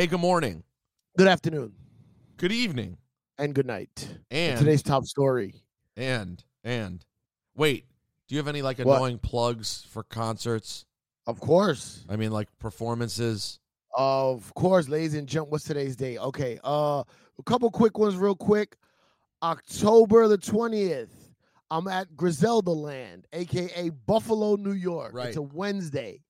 Hey, good morning. Good afternoon Good evening. and good night. And Today's top story. and and wait, do you have any like What? annoying plugs for concerts? Of course. I mean, like performances. Of course, ladies and gentlemen. What's today's date? Okay. Uh a couple quick ones real quick. October the 20th. I'm at Griselda Land, aka Buffalo, New York. Right. It's a Wednesday.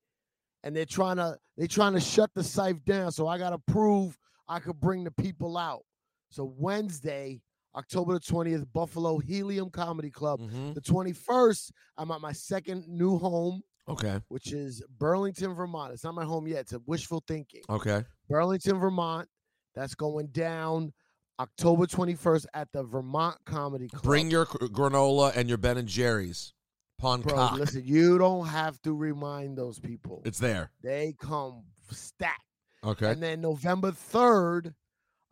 And they're trying to they're trying to shut the site down. So I gotta prove I could bring the people out. So Wednesday, October the 20th, Buffalo Helium Comedy Club. Mhm. The 21st, I'm at my second new home, Okay. which is Burlington, Vermont. It's not my home yet. It's a wishful thinking. Okay. Burlington, Vermont. That's going down October 21st at the Vermont Comedy Club. Bring your granola and your Ben and Jerry's. Bro, cock. listen, you don't have to remind those people. It's there. They come stacked. Okay. And then November 3rd,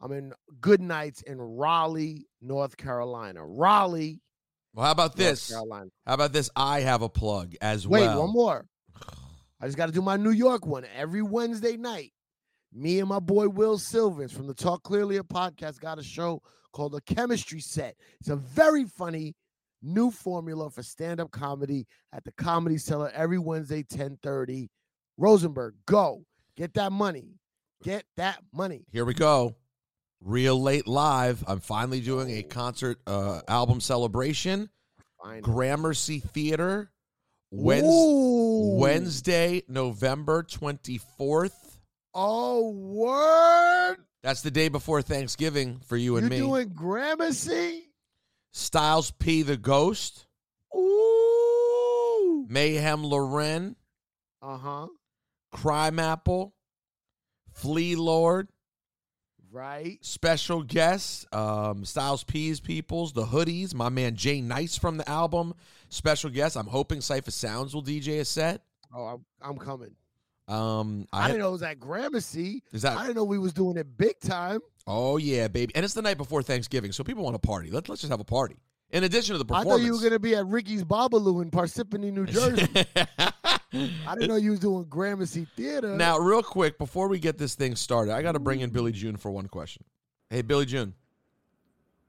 I'm in Good Nights in Raleigh, North Carolina. Raleigh, Well, how about North this? Carolina. How about this? I have a plug as Wait, well. Wait, one more. I just got to do my New York one every Wednesday night. Me and my boy Will Silvers from the Talk Clearly a podcast got a show called The Chemistry Set. It's a very funny new formula for stand-up comedy at the Comedy Cellar every Wednesday 10:30. Rosenberg, go. Get that money. Get that money. Here we go. Real late live. I'm finally doing a concert uh, album celebration. Fine. Gramercy Theater. Wednesday, Ooh. Wednesday, November 24th. Oh, word. That's the day before Thanksgiving for you and You're me. doing Gramercy? Styles P. The Ghost. Ooh. Mayhem Lauren. Uh-huh. Crime Apple. Flee Lord. Right. Special guests. Um, Styles P's Peoples. The Hoodies. My man Jay Nice from the album. Special guest. I'm hoping Cipha Sounds will DJ a set. Oh, I'm, I'm coming. Um, I, I, didn't know it was at Gramercy. is that I didn't know we was doing it big time. Oh yeah, baby. And it's the night before Thanksgiving, so people want to party. Let's let's just have a party. In addition to the I performance. thought you were gonna be at Ricky's Babalu in Parsippany, New Jersey. I didn't know you was doing Gramercy Theater. now, real quick, before we get this thing started, I got to bring in Billy June for one question. Hey, Billy June.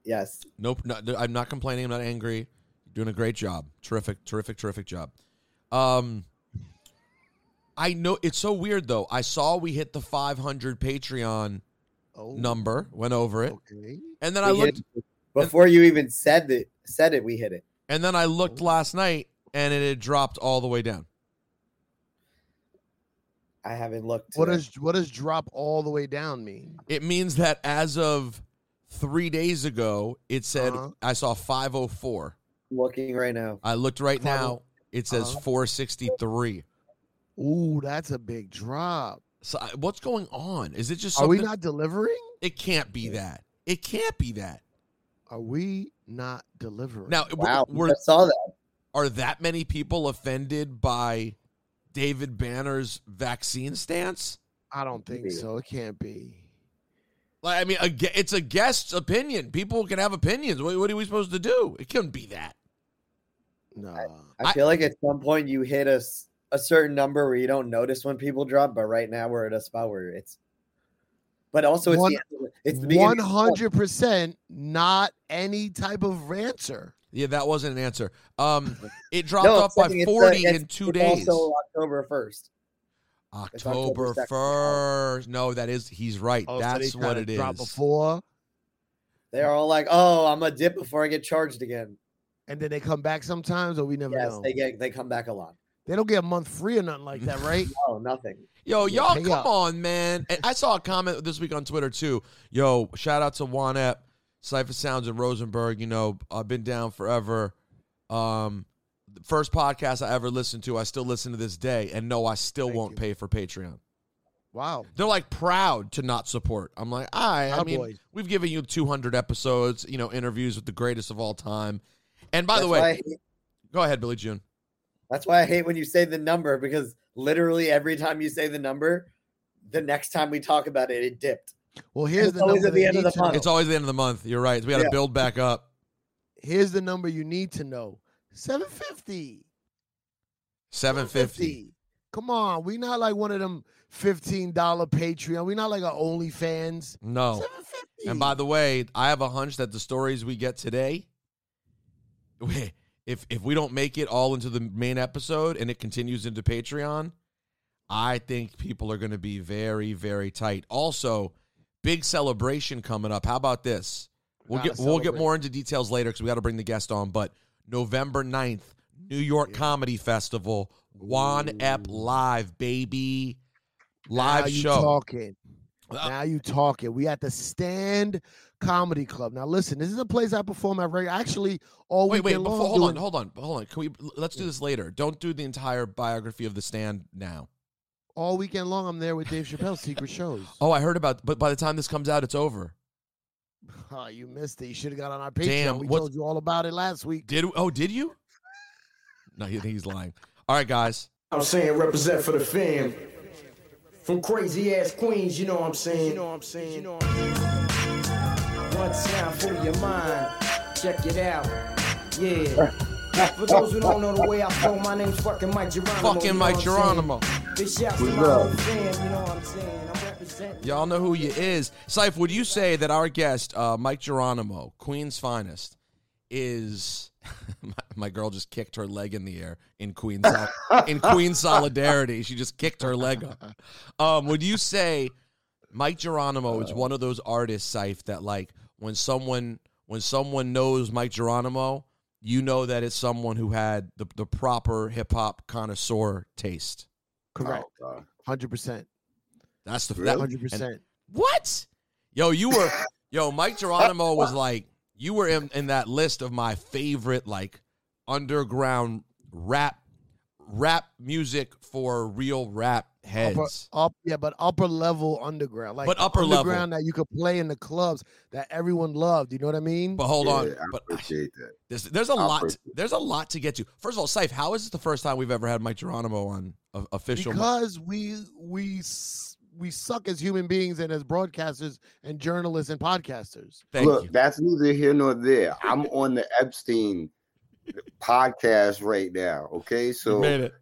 Yes. Nope, no, I'm not complaining. I'm not angry. You're doing a great job. Terrific, terrific, terrific job. Um, I know it's so weird though. I saw we hit the 500 Patreon oh, number, went over it, Okay. and then I We hit looked, it. Before you even said it, said it, we hit it. and then I looked last night, and it had dropped all the way down. I haven't looked. What does what does drop all the way down mean? It means that as of three days ago, it said Uh-huh. I saw 504. looking right now? I looked right now. oh- It says Uh-huh. 463. Ooh, that's a big drop. So what's going on? Is it just Are we something? not delivering? it can't be that. It can't be that. Are we not delivering? Now, w- Wow, were, I saw that. are that many people offended by David Banner's vaccine stance? I don't think Maybe. so. It can't be. Like, I mean, a, it's a guest's opinion. People can have opinions. What, what are we supposed to do? It couldn't be that. No. I I- feel like at some point you hit a, s- a certain number where you don't notice when people drop, but right now we're at a spot where it's. But also, it's One- the, it's the beginning. One of the hundred percent not any type of ranter. Yeah, that wasn't an answer. Um, it dropped No, off by saying it's, 40 it's- in two it's days. Also, October first. October October 2nd. first. No, that is he's right. Oh, That's try what to it drop is. before, They're all like, "Oh, I'm a dip before I get charged again." and then they come back sometimes, or we never Yes, know. they get they come back a lot. They don't get a month free or nothing like that, right? No, nothing. Yo, Yeah, y'all, pay come up. on, man. And I saw a comment this week on Twitter too. Yo, shout out to Juanette, Cipha Sounds and Rosenberg. You know, I've been down forever. Um, the first podcast I ever listened to, I still listen to this day, and no, I still Thank won't you. pay for Patreon. Wow. They're like proud to not support. I'm like, I, I mean, boys. we've given you 200 episodes, you know, interviews with the greatest of all time. And by That's the way, I go ahead, Billy June. That's why I hate when you say the number because literally every time you say the number, the next time we talk about it, it dipped. Well, here's it's the always number at the end of the month. It's always the end of the month. You're right. We got to Yeah. build back up. Here's the number you need to know: seven fifty. 750. Come on, we not like one of them fifteen dollar Patreon. We're not like a OnlyFans. No. And by the way, I have a hunch that the stories we get today, if if we don't make it all into the main episode and it continues into Patreon, I think people are going to be very very tight. Also, big celebration coming up. How about this? We'll Gotta get we'll get more into details later because we got to bring the guest on. But November 9th, New York Yeah. Comedy Festival, Juan Ooh. live, baby, now live you show. talking. Uh, Now you talking. We at the Stand Comedy Club. Now listen, this is a place I perform at regular. Actually, all weekend. Wait, wait, before, long hold on, hold on, hold on. Can we let's do this later? Don't do the entire biography of the stand now. all weekend long. I'm there with Dave Chappelle's secret shows. Oh, I heard about, but by the time this comes out, it's over. Oh, you missed it. You should have got on our Patreon. Damn, we what's- told you all about it last week. Did oh, did you? No, he, he's lying. All right, guys. I'm saying represent for the fam. From crazy ass queens, you know what I'm saying? You know what I'm saying? You know what I'm saying? One time for your mind. Check it out. Yeah. For those who don't know the way I flow, my name's fucking Mic Geronimo. Fucking you know Mike what I'm saying? Geronimo. Big shouts to What's my up? whole fam, you know what I'm saying? I'm representing. Y'all know who you is. Syph, would you say that our guest, uh, Mic Geronimo, Queen's finest, is my, my girl just kicked her leg in the air in Queen in Queen solidarity. She just kicked her leg up. Um, would you say Mic Geronimo is one of those artists, Syph, that like when someone when someone knows Mic Geronimo, you know that it's someone who had the, the proper hip hop connoisseur taste. Correct. Oh, God. Hundred percent. That's the Really? that, Hundred and- percent. What? Yo, you were yo, Mic Geronimo was like you were in, in that list of my favorite like underground rap rap music for real rap Upper, heads. up, yeah, but upper level underground, like But upper level. underground that you could play in the clubs that everyone loved. You know what I mean? But hold Yeah, on, I but appreciate that. there's, there's a I lot. appreciate There's a lot to get to. First of all, Syph, how is this the first time we've ever had Mic Geronimo on a, official? because we we we suck as human beings and as broadcasters and journalists and podcasters. Thank Look, you. that's neither here nor there. I'm on the Epstein podcast right now. Okay, You so made it.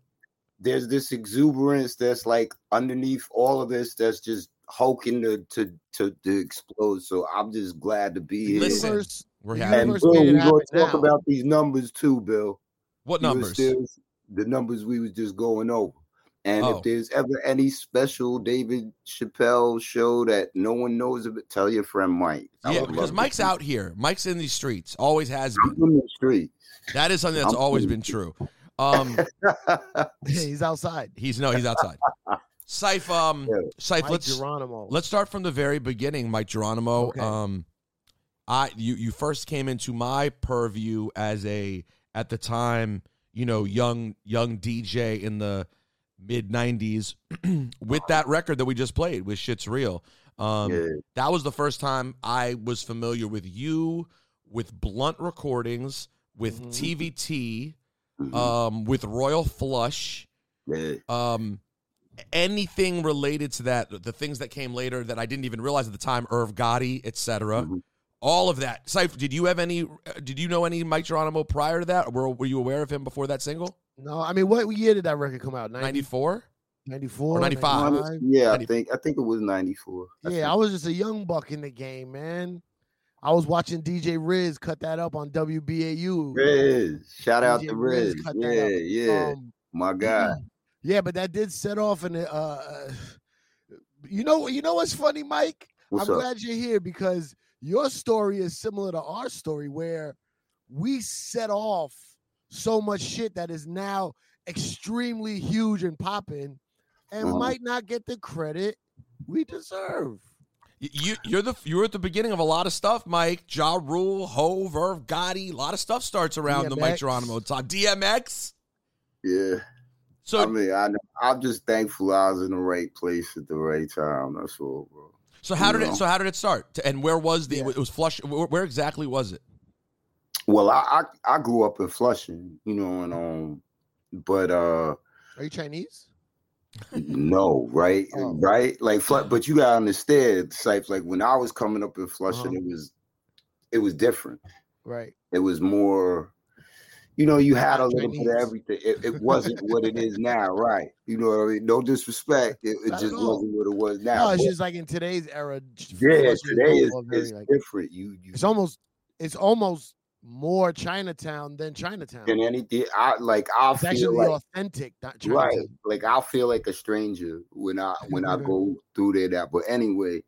There's this exuberance that's like underneath all of this that's just hulking to to to, to explode. So I'm just glad to be here. Listen, Universe- We're having and universe Bill, made we're gonna talk now. about these numbers too, Bill. what You numbers? still- the numbers we was just going over. And Oh. if there's ever any special David Chappelle show that no one knows of it, tell your friend Mike. I Yeah, because Mike's out here. Mike's in these streets. Always has I'm been. in the street. That is something that's I'm always been true. Um, He's outside. he's no, he's outside. Syph, um, Yeah. Syph, Mike let's Geronimo. let's start from the very beginning, Mic Geronimo. Okay. Um, I you you first came into my purview as a at the time you know young young DJ in the mid '90s with that record that we just played with "Shit's Real." Um, yeah. that was the first time I was familiar with you, with Blunt Recordings, with Mhm. TVT, Mhm. um, with Royal Flush yeah. um anything related to that the things that came later that i didn't even realize at the time irv gotti etc Mhm. all of that Syph, did you have any uh, did you know any mic geronimo prior to that were, were you aware of him before that single No, I mean, what year did that record come out? 90, 94 94? Or 95. 95? Yeah, I think I think it was ninety four. Yeah, I was just a young buck in the game, man. I was watching DJ Riz cut that up on WBAU. Riz. Shout out to Riz Riz. Yeah, yeah. Um, My guy. yeah, but that did set off and uh you know you know what's funny, Mike? What's I'm up? glad you're here because your story is similar to our story where we set off so much shit that is now extremely huge and popping and Uh-huh. might not get the credit we deserve. Y- you you're the you're at the beginning of a lot of stuff mike ja rule hove irv gotti a lot of stuff starts around the mike DMX. geronimo time dmx Yeah. so I mean, I, I'm just thankful I was in the right place at the right time. That's all, bro. so how did you it so how did it start and where was the Yeah. it was flush where, where exactly was it Well, I, I I grew up in Flushing, you know, and um, but uh, Are you Chinese? No, right, Oh. right, like, but you gotta understand, Sipes, like when I was coming up in Flushing, Uh-huh. it was, it was different. Right. It was more, you know, you had a little bit of everything. It, it wasn't what it is now, right? You know what I mean? No disrespect. It, it just wasn't what it was now. No, it's But, just like in today's era. yeah, today is, is like- different. You, you it's almost it's almost more Chinatown than Chinatown. than anything. I like. I It's feel actually like authentic, not Chinatown. right. Like I feel like a stranger when I when I go through there. That, but anyway.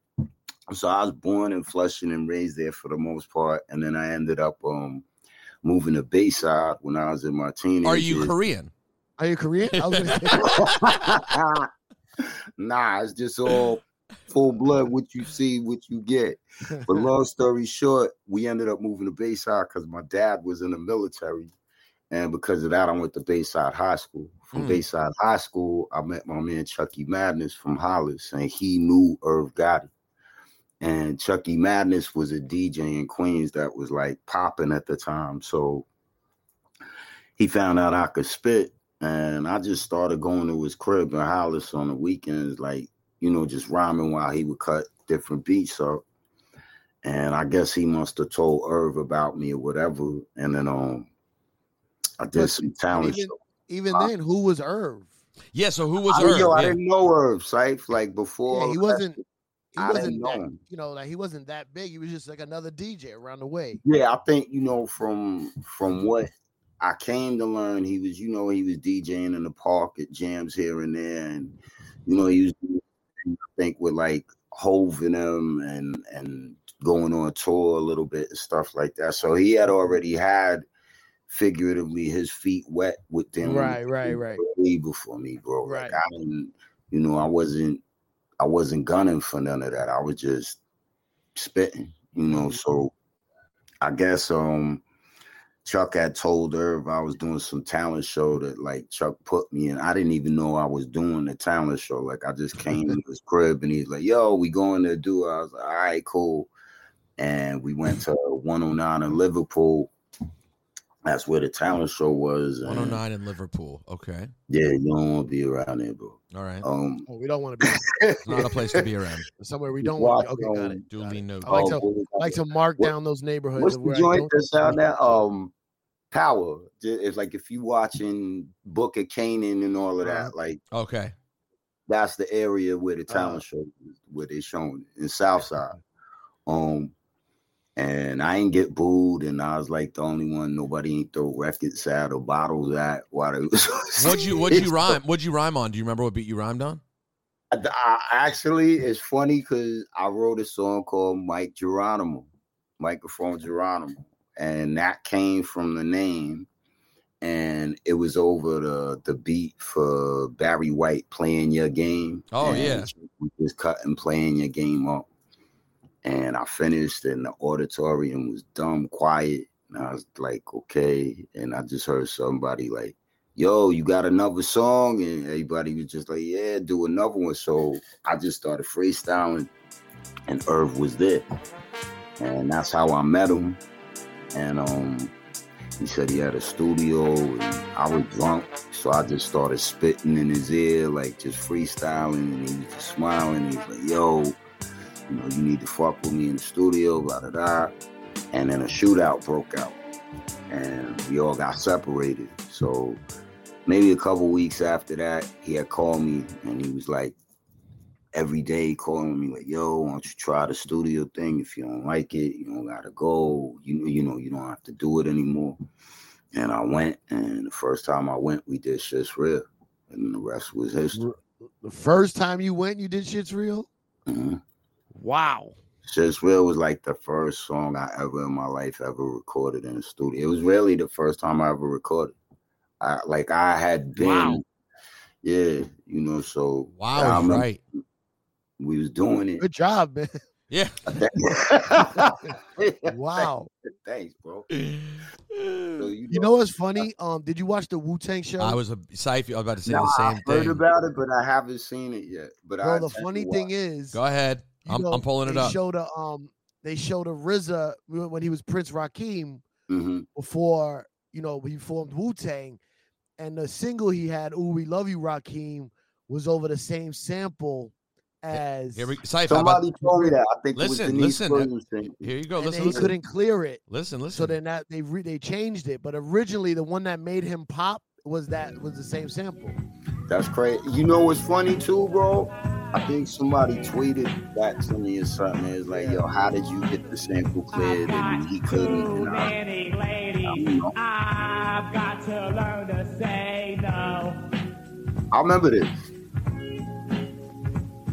So I was born in Flushing and raised there for the most part, and then I ended up um moving to Bayside when I was in my teenage Are you. Korean? Are you Korean? I was gonna say, nah, it's just all full blood. What you see, what you get. But long story short, we ended up moving to Bayside because my dad was in the military, and because of that, I went to Bayside High School. From Mm. Bayside High School, I met my man Chucky Madness from Hollis, and he knew Irv Gotti. And Chucky Madness was a DJ in Queens that was like popping at the time. So he found out I could spit, and I just started going to his crib in Hollis on the weekends, like, you know, just rhyming while he would cut different beats up. And I guess he must have told Irv about me or whatever. And then um I did But some talent even- show. even then, who was Irv? Yeah. So who was I, yo, Irv? I didn't know Irv, Syfe, like before. Yeah, he wasn't. He I wasn't didn't know that, him. you know, like he wasn't that big. He was just like another DJ around the way. Yeah, I think you know from from what I came to learn, he was you know he was DJing in the park at jams here and there, and you know he was doing, I think with like Hove and them and and going on tour a little bit and stuff like that. So he had already had figuratively his feet wet with them, Right, right, right. Before me, bro. Right. Like I didn't, you know, I wasn't I wasn't gunning for none of that. I was just spitting, you know. Mm-hmm. So I guess um Chuck had told Irv I was doing some talent show that like Chuck put me in. I didn't even know I was doing the talent show. Like I just came to his crib and he's like, yo, we going to do it. I was like, all right, cool. And we went to 109 in Liverpool. That's where the talent show was. and 109 in Liverpool. Okay. Yeah, you don't want to be around there, bro. All right. Um Oh, we don't want to be It's not a place to be around. somewhere we don't want. to be. Okay, got um, it. got Duly it. noted. I like oh, to what was I like to mark What- down those neighborhoods. What's of the where joint that's out be. there? Um, Power. It's like if you watching Book of Kanan and all of that, like Okay. that's the area where the talent Uh. show is, where they shown in Southside. Um, and I ain't get booed, and I was like the only one. Nobody ain't throw records at or bottles at while they was. What'd you What'd you rhyme? What'd you rhyme on? Do you remember what beat you rhymed on? I, I- actually, it's funny because I wrote a song called Mic Geronimo, Microphone Geronimo, and that came from the name, and it was over the the beat for Barry White playing your game. Oh, and yeah. we just cut and playing your game up, and I finished, and the auditorium was dumb quiet, and I was like, okay, and I just heard somebody like yo, you got another song? And everybody was just like, yeah, do another one. So I just started freestyling, and Irv was there. And that's how I met him. And um, he said he had a studio, I was drunk. So I just started spitting in his ear, like just freestyling, and he was just smiling. He's like, yo, you know, you need to fuck with me in the studio, blah, blah, blah. And then a shootout broke out, and we all got separated. So maybe a couple weeks after that, he had called me and he was like, every day calling me like, "Yo, why don't you try the studio thing? If you don't like it, you don't gotta go. You you know you don't have to do it anymore." And I went, and the first time I went, we did shit's real, and the rest was history. The first time you went, you did shit's real. Mhm. Wow. Shit's real was like the first song I ever in my life ever recorded in a studio. It was really the first time I ever recorded. I like I had been, Wow. yeah, you know. So Wow. He's remember right. We was doing it. Good job, man. Yeah. Wow. Thanks, bro. So, I You know what's funny? Um, did you watch the Wu Tang show? I was a Saifi. I was about to say Nah, the I same heard thing. about it, but I haven't seen it yet. But I Bro, the funny thing is, Go ahead. I'm, know, I'm pulling it they up. Showed a um, they showed a RZA when when he was Prince Rakeem Mhm. before you know he formed Wu Tang, and the single he had, "Ooh We Love You, Rakeem," was over the same sample as Here we Syph, how about, Somebody told me that. I think Listen, it was Deniece listen. Uh, Williams thing. here you go. and Listen, then he listen, couldn't clear it. listen, listen. So then that they re, they changed it, but originally the one that made him pop was that was the same sample. That's crazy. You know what's funny too, bro? I think somebody tweeted that to me or something. It's like, yo, how did you get the sample cleared and he couldn't? And I, many ladies. I know. I've got to learn to say no. I remember this.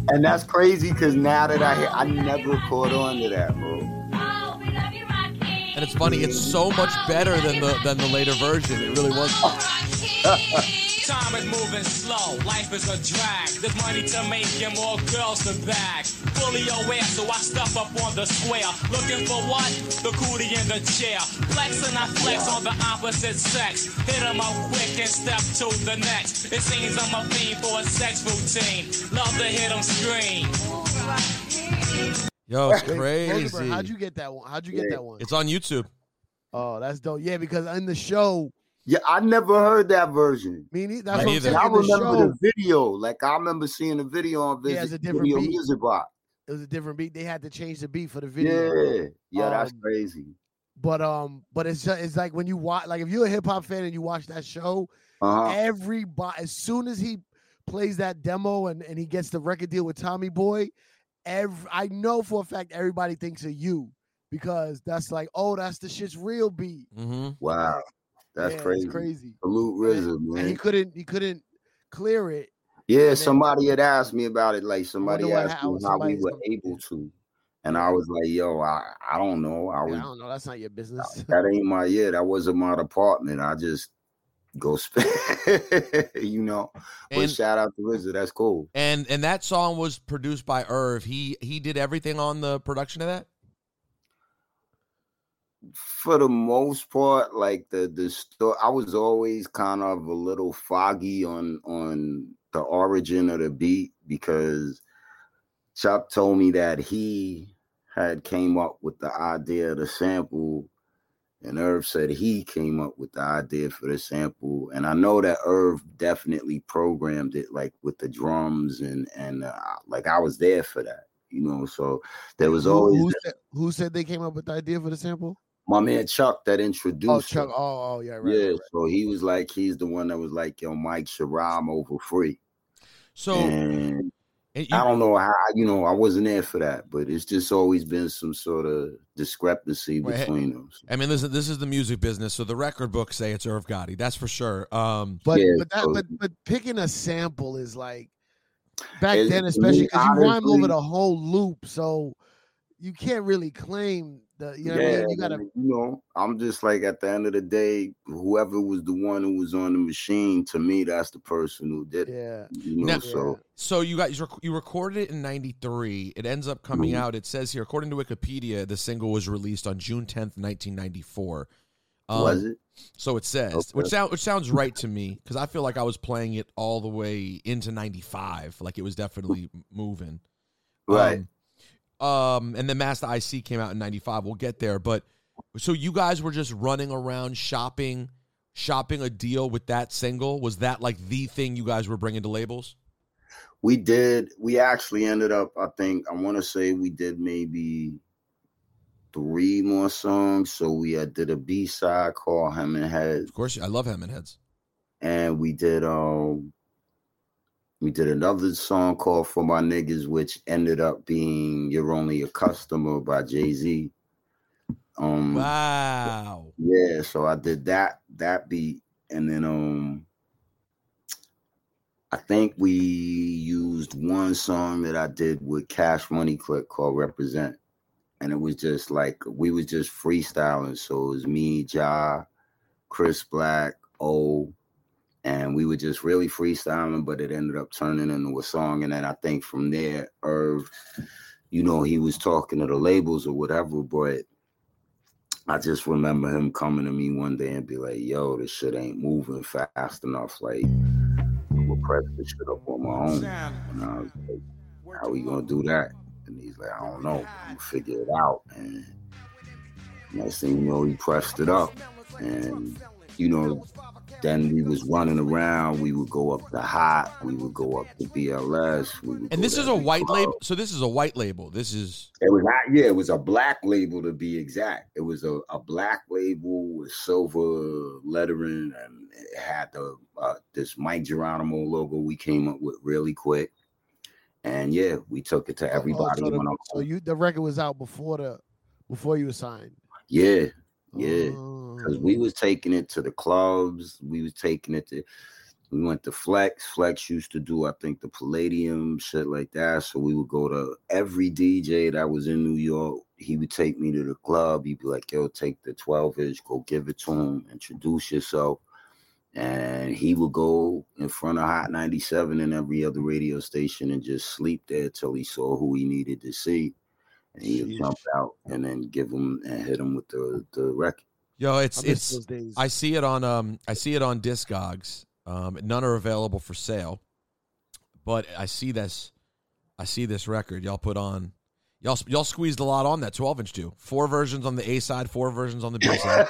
And that's crazy because now that I hear, I never caught on to that, bro. and it's funny. It's so much better than the than the later version. It really was. Time is moving slow, life is a drag. There's money to make and more girls to bag. Fully aware, so I step up on the square. Looking for what? The cootie in the chair. Flex and I flex on the opposite sex. Hit 'em up quick and step to the next. It seems I'm a fiend for a sex routine. Love to hit 'em scream. Yo, it's crazy. How'd you get that one? How'd you get Yeah. that one? It's on YouTube. Oh, that's dope. Yeah, because in the show, Yeah, I never heard that version. me neither. That's Me what I'm neither. I In the remember the video. Like I remember seeing the video on Yeah, Visit it's a different Video beat. Music Box. it was a different beat. They had to change the beat for the video. Yeah, yeah, that's Um, crazy. But um, but it's just, it's like when you watch, like if you're a hip hop fan and you watch that show, Uh huh. everybody as soon as he plays that demo and, and he gets the record deal with Tommy Boy, every I know for a fact everybody thinks of you because that's like, oh, that's the shit's real beat. Mm-hmm. Wow, that's Yeah, crazy. Crazy. Salute RZA, And he man. couldn't he couldn't clear it. Yeah, somebody had asked me about it. Like somebody asked how me how we were able to, and I was like, "Yo, I, I don't know. I Yeah, was I don't know. That's not your business. that ain't my yeah. That wasn't my department. I just go spend, you know. But And shout out to RZA. That's cool. and and that song was produced by Irv. He he did everything on the production of that. For the most part, like the the story, I was always kind of a little foggy on on the origin of the beat because Chuck told me that he had came up with the idea of the sample, and Irv said he came up with the idea for the sample. And I know that Irv definitely programmed it, like with the drums and and uh, like I was there for that, you know. So there was Who- always who, said, who said they came up with the idea for the sample? My man Chuck that introduced. Oh, it. Chuck. Oh, oh, yeah, right. yeah, right, right. so he was like, he's the one that was like, yo, Mike should rhyme over free. So and and I don't know how, you know, I wasn't there for that, but it's just always been some sort of discrepancy Wait, hey- between them. I mean, listen, this is the music business, so the record books say it's Irv Gotti. That's for sure. Um, But Yeah, but that so- but but picking a sample is like back then, especially me, because you rhyme over the whole loop, so you can't really claim the you know what I yeah, mean. You gotta man, you know, I'm just like at the end of the day, whoever was the one who was on the machine, to me, that's the person who did it. yeah. You know, Now- so so you guys rec- you recorded it in '93. It ends up coming Mhm. out. It says here, according to Wikipedia, the single was released on June 10th, 1994. Um, was it? So it says, Okay. which sound which sounds right to me because I feel like I was playing it all the way into '95, like it was definitely moving. Right. Um, um, and then Masta I.C. came out in '95. We'll get there, but so you guys were just running around shopping, shopping a deal with that single. Was that like the thing you guys were bringing to labels? We did. We actually ended up. I think I want to say we did maybe three more songs. So we had did a B side called Hem and Head, Of course, I love Hemming Heads. and we did um we did another song called For My Niggas, which ended up being You're Only a Customer by Jay Z. Um, Wow. yeah, so I did that that beat, and then um, I think we used one song that I did with Cash Money Click called Represent, and it was just like we was just freestyling. So it was me, Ja, Chris Black, O, and we were just really freestyling. But it ended up turning into a song, and then I think from there, Irv, you know, he was talking to the labels or whatever, but. I just remember him coming to me one day and be like, "Yo, this shit ain't moving fast enough. Like, I'm gonna press this shit up on my own." And I was like, "How we gonna do that?" And he's like, "I don't know. I'm gonna figure it out." And next thing you know, he pressed it up, and you know, then we was running around. We would go up to Hot. We would go up to BLS. We would And this is a white club. label. So this is a white label. This is It was not, yeah, it was a black label to be exact. It was a, a black label with silver lettering, and it had the uh, this Mic Geronimo logo we came up with really quick. And yeah, we took it to everybody. Oh, so, the- so you the record was out before the before you were signed. yeah, yeah. Oh. Because mm. we was taking it to the clubs. We was taking it to. We went to Flex. Flex used to do, I think, the Palladium shit like that. So we would go to every DJ that was in New York. He would take me to the club. He'd be like, "Yo, take the 12 inch, go give it to him, introduce yourself." And he would go in front of Hot 97 and every other radio station and just sleep there till he saw who he needed to see. And he'd jump out and then give him and hit him with the, the record. Yo. It's it's. I see it on um. I see it on Discogs. Um, none are available for sale, but I see this. I see this record y'all put on. Y'all y'all squeezed a lot on that 12 inch too. Four versions on the A side, four versions on the B side.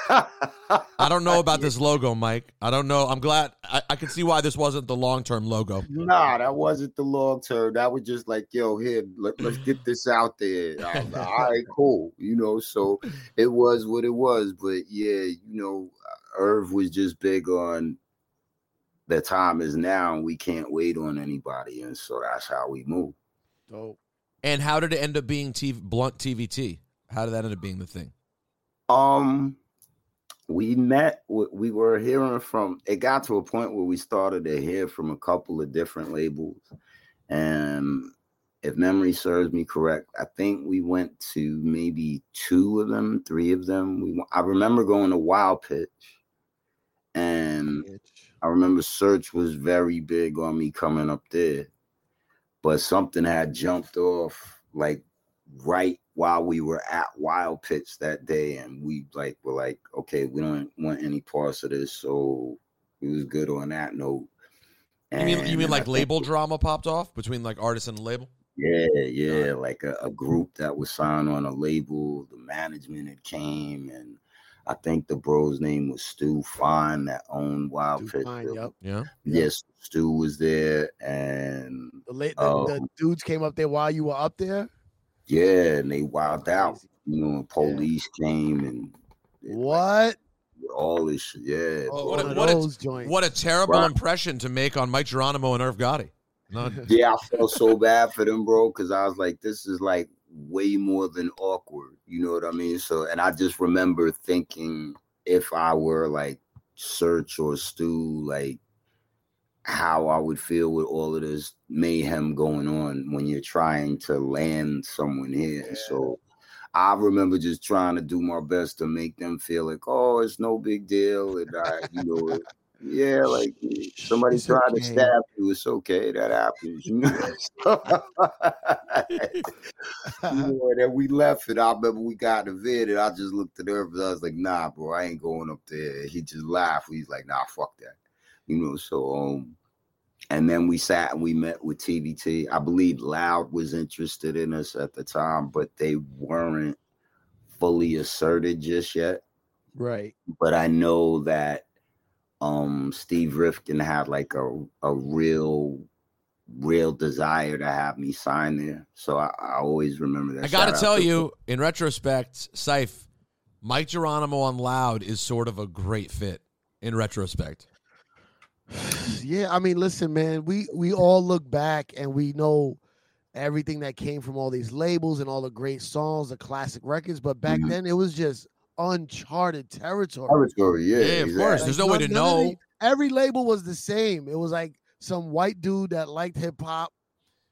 I don't know about this logo, Mike. I don't know. I'm glad. I, I can see why this wasn't the long term logo. Nah, that wasn't the long term. That was just like, yo, here, let, let's get this out there. Like, All right, cool. You know, so it was what it was. But yeah, you know, Irv was just big on the time is now and we can't wait on anybody. And so that's how we move. Dope. And how did it end up being TV, blunt TVT? How did that end up being the thing? Um, we met. We were hearing from. It got to a point where we started to hear from a couple of different labels, and if memory serves me correct, I think we went to maybe two of them, three of them. We I remember going to Wild Pitch, and I remember Search was very big on me coming up there, but something had jumped off like right while we were at Wild Pitch that day, and we like were like, okay, we don't want any parts of this, so it was good on that note. You mean you And mean I like think- label drama popped off between like artist and label? Yeah, yeah, like a, a group that was signed on a label. The management had came, and I think the bro's name was Stu Fine that owned Wild Stu Pitch. Fine, yep. Yeah. Yes, Stu was there, and The, late, the, Oh. the um, dudes came up there while you were up there. yeah, and they wilded out. You know, and police came and What? all this shit. Yeah, Oh, what a- what a- What a terrible Right. impression to make on Mic Geronimo and Irv Gotti. Not, yeah, I felt so bad for them, bro, because I was like, this is like way more than awkward. You know what I mean? So, and I just remember thinking if I were like Search or Stu, like how I would feel with all of this mayhem going on when you're trying to land someone here. So I remember just trying to do my best to make them feel like, oh, it's no big deal. And I, you know, yeah, like somebody It's tried okay. to stab you. It's okay. That happens. You know? you know, and then we left it. I remember we got in the vid and I just looked at her and I was like, nah, bro, I ain't going up there. He just laughed. He's like, nah, fuck that. You know, so um and then we sat and we met with TVT. I believe Loud was interested in us at the time, but they weren't fully asserted just yet. right. But I know that um Steve Rifkin had like a a real real desire to have me sign there. So I, I always remember that. I got to Shout out tell you, in retrospect, Syph, Mic Geronimo on Loud is sort of a great fit in retrospect. Yeah, I mean, listen, man, we we all look back and we know everything that came from all these labels and all the great songs, the classic records. But back Mhm. then, it was just uncharted territory. territory. Yeah, Yeah, of course. exactly. There's no way to none- none of know. the- every label was the same. It was like some white dude that liked hip hop.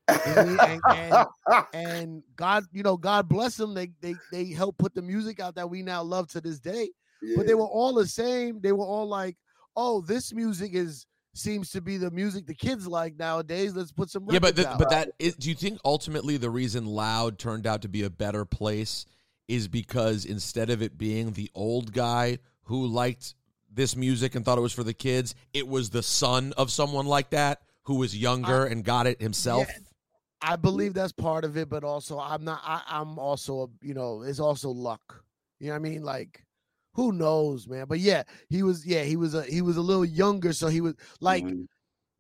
and, and, and, and God, you know, God bless them. They they they helped put the music out that we now love to this day. But they were all the same. They were all like, "Oh, this music is seems to be the music the kids like nowadays. Let's put some Yeah, but records the, out." but that is, do you think ultimately the reason Loud turned out to be a better place is because instead of it being the old guy who liked this music and thought it was for the kids, it was the son of someone like that who was younger and got it himself. Yeah. I believe that's part of it, but also I'm not. I, I'm also, a, you know, it's also luck. You know what I mean? Like, Who knows, man? But yeah, he was. Yeah, he was a he was a little younger, so he was like Mhm.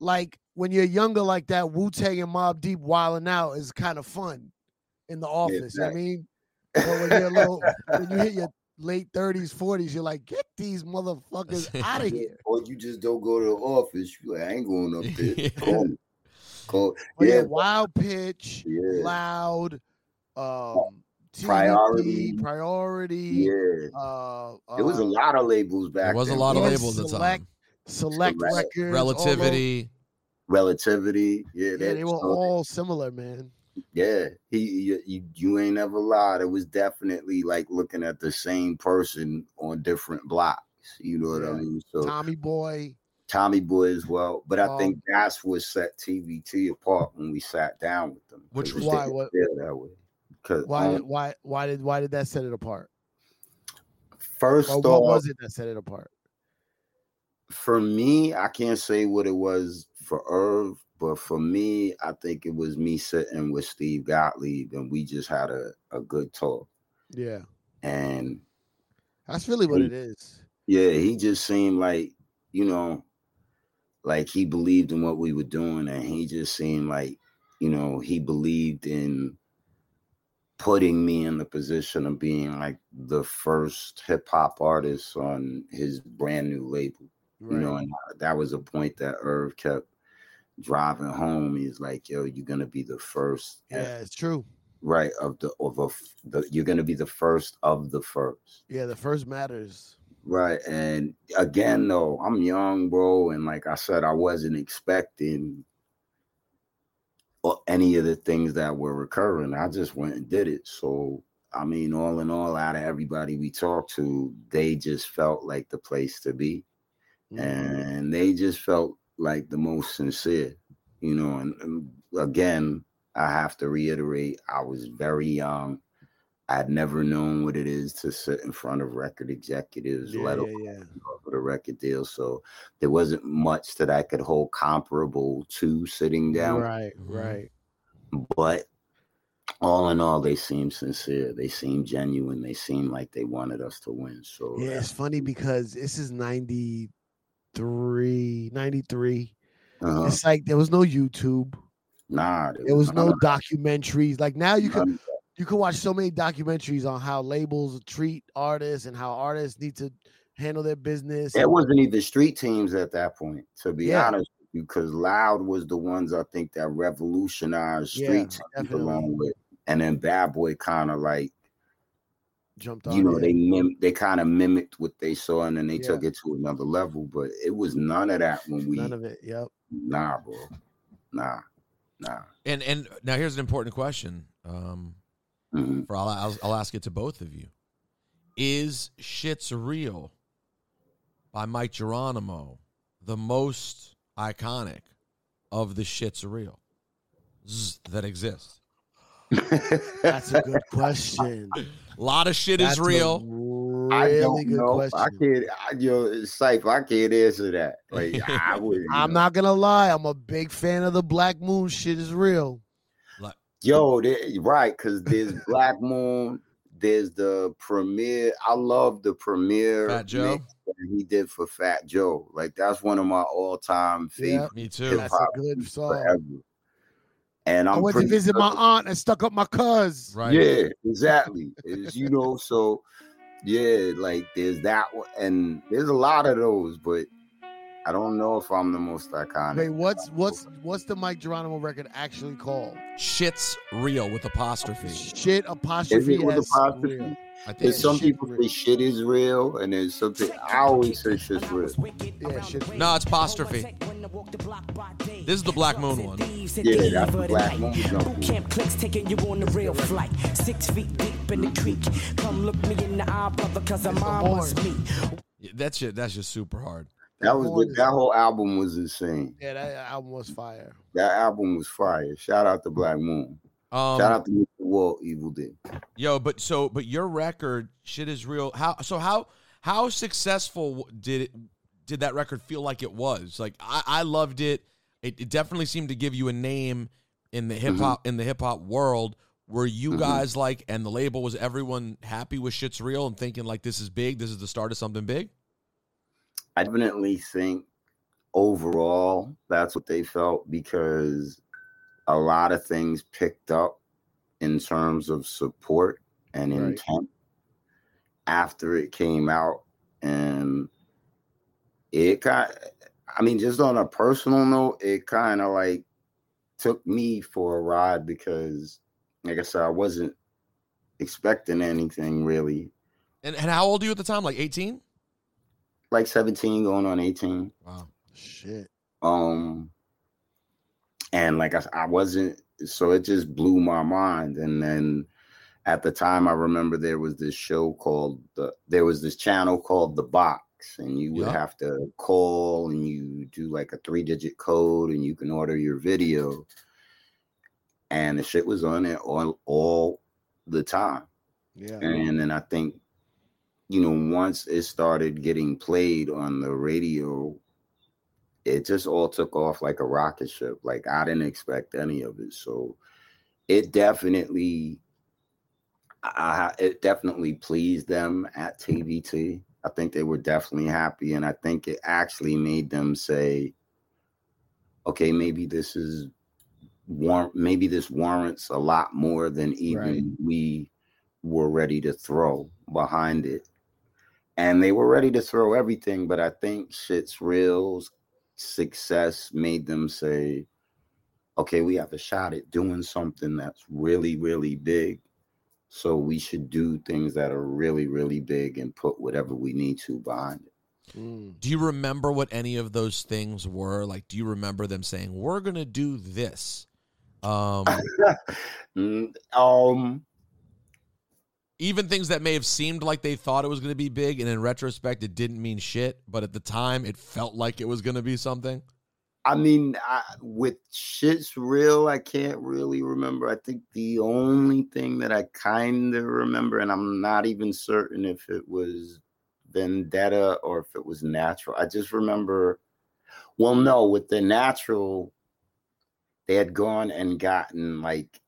like when you're younger like that. Wu Tang and Mobb Deep wilding out is kind of fun in the office. I mean, but when you're a little when you hit your late 30s, 40s, you're like, get these motherfuckers out of here. Or you just don't go to the office. You like, I ain't going up there. Call me. Call. Yeah, Yeah, wild pitch, yeah, loud, um, Priority. Priority. yeah. Uh, There was a uh, lot of labels back. There was a lot of labels at the select- time. select Select. records. all Relativity. Relativity. Yeah, Yeah, they were all similar, man. Yeah, he you, you you ain't ever lied. It was definitely like looking at the same person on different blocks. You know what I mean? So Tommy Boy. Tommy Boy as well. But I Um, think that's what set TVT apart when we sat down with them. Which it Why? What- that way. Because Why? did why? Why did? Why did that set it apart? first Or off, what was it that set it apart? for me, I can't say what it was for Irv, but for me, I think it was me sitting with Steve Gottlieb and we just had a, a good talk. Yeah, And that's really what He- it is. yeah, he just seemed like, you know, like he believed in what we were doing, and he just seemed like, you know, he believed in putting me in the position of being like the first hip hop artist on his brand new label. You know, and that was a point that Irv kept driving home. He's like, "Yo, you're gonna be the first, at- Yeah, it's true. right? Of the of a, the you're gonna be the first of the first. Yeah, the first matters. Right. And again, though, I'm young, bro. And like I said, I wasn't expecting any of the things that were recurring. I just went and did it. So, I mean, all in all, out of everybody we talked to, they just felt like the place to be. Mhm. And they just felt like the most sincere, you know. And, and again, I have to reiterate, I was very young. I'd never known what it is to sit in front of record executives, Yeah, let alone yeah. for the record deal. So there wasn't much that I could hold comparable to sitting down. Right, Mhm. right. But all in all, they seemed sincere. They seemed genuine. They seemed like they wanted us to win. So Yeah, it's funny because this is 93, 93. uh, It's like there was no YouTube. nah, There was no documentaries. Like now you can None of that. you can watch so many documentaries on how labels treat artists and how artists need to handle their business. It wasn't even street teams at that point, to be Yeah. honest because Loud was the ones I think that revolutionized Yeah, street teams along with, and then Bad Boy kind of like jumped on. you know it. they mim- they kind of mimicked what they saw and then they Yeah. took it to another level but it was none of that when we none of it. Yep. nah bro nah nah And and now here's an important question. Um, Mhm. for I'll, I'll I'll ask it to both of you. Is "Shit's Real" by Mic Geronimo the most iconic of the "Shit's Real" that exists? That's a good question. A lot of shit That's is a real. I don't good know. I can't. I, yo, Syph, I can't answer that. Like I would. I'm not gonna lie. I'm a big fan of the Black Moon. Shit is real. Yo, they, right? Because there's Black Moon. There's the Premier. I love the Premier Fat Joe? he did for Fat Joe. Like that's one of my all-time Yeah. favorite Me too. That's a good song. forever. And I I'm went to pretty visit my aunt and stuck up my cuz. Right. Yeah, exactly. It's, you know, so yeah, like there's that one, and there's a lot of those, but I don't know if I'm the most iconic. Wait, what's what's what's the Mic Geronimo record actually called? Shit's real with apostrophe. Shit apostrophe Is it with apostrophe? real. I think There's some people real. say shit is real, and there's something I always say shit's real. Yeah, shit. no, it's apostrophe. This is the Black Moon one. Yeah, that's the Black Moon jump. Camp clicks taking you on the real flight. Six feet deep in the creek. Come look me in the eye, brother, cause I'm on was me. Yeah, That shit. That's just super hard. That was Horn the, is- that whole album was insane. Yeah, that album was fire. That album was fire. Shout out to Black Moon. Um, Shout out to Mr. Walt Evil Dee. Yo, but so but your record, shit is real. How so? How how successful did it? Did that record feel like it was? Like I, I loved it. it. It definitely seemed to give you a name in the hip hop in the hip hop world. Were you Mhm. guys like, and the label was everyone happy with shit's real and thinking like this is big, this is the start of something big? I definitely think overall that's what they felt because a lot of things picked up in terms of support and Right. intent after it came out and it got I mean just on a personal note it kind of like took me for a ride because like I said I wasn't expecting anything really And and how old are you at the time? Like 18? like 17 going on 18 Wow. Shit. um and like I, I wasn't so it just blew my mind and then at the time i remember there was this show called the there was this channel called the box and you would Yeah. have to call and you do like a three digit code and you can order your video and the shit was on it all all the time Yeah. and then I think, you know, once it started getting played on the radio, it just all took off like a rocket ship. Like I didn't expect any of it. So it definitely, I, it definitely pleased them at TVT. I think they were definitely happy, and I think it actually made them say, "Okay, maybe this is war- maybe this warrants a lot more than even Right. we were ready to throw behind it." And they were ready to throw everything, but I think shit's real's success made them say, "Okay, we have a shot at doing something that's really, really big." So we should do things that are really, really big and put whatever we need to behind it. Mm. Do you remember what any of those things were? Like, do you remember them saying, "We're gonna do this"? Um, Mm, um, even things that may have seemed like they thought it was gonna be big, and in retrospect, it didn't mean shit. But at the time, it felt like it was gonna be something. I mean, I, with shit's real, I can't really remember. I think the only thing that I kind of remember, and I'm not even certain if it was Vendetta or if it was Natural. I just remember. Well, no, with the Natural, they had gone and gotten like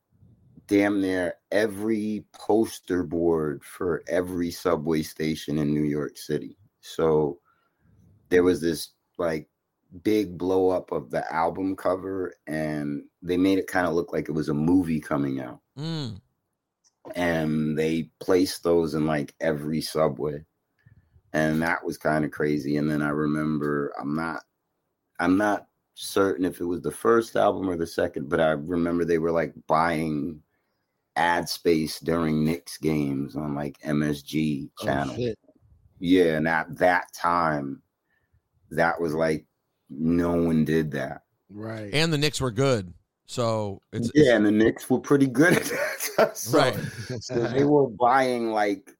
damn near every poster board for every subway station in New York City. So there was this like big blow up of the album cover and they made it kind of look like it was a movie coming out Mm. and they placed those in like every subway and that was kind of crazy and then i remember i'm not i'm not certain if it was the first album or the second but i remember they were like buying ad space during Knicks games on like msg Oh, channel shit. yeah and at that time that was like no one did that Right. And the Knicks were good, so it's yeah and the Knicks were pretty good at that so, right. so they were buying like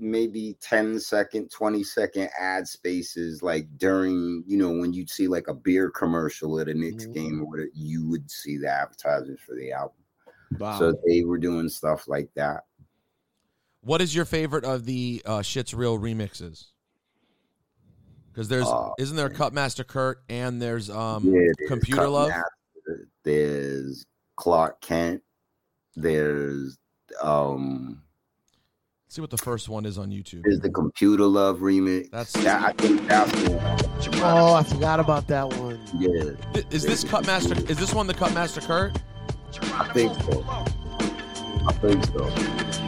maybe 10 second 20 second ad spaces like during you know when you'd see like a beer commercial at a Knicks Mhm. game or whatever, you would see the advertisements for the album wow. so they were doing stuff like that What is your favorite of the uh, Shit's Real remixes? Because there's Uh, isn't there Cutmaster Kurt and there's um Yeah, there's Computer Cut Love? Master, there's Clark Kent there's um Let's see what the first one is on YouTube. Is the Computer Love remix That's- that, I think that's one. oh, I forgot about that one. yeah Th- Is this Cutmaster? Is this one the Cutmaster Kurt? I think so. I think so.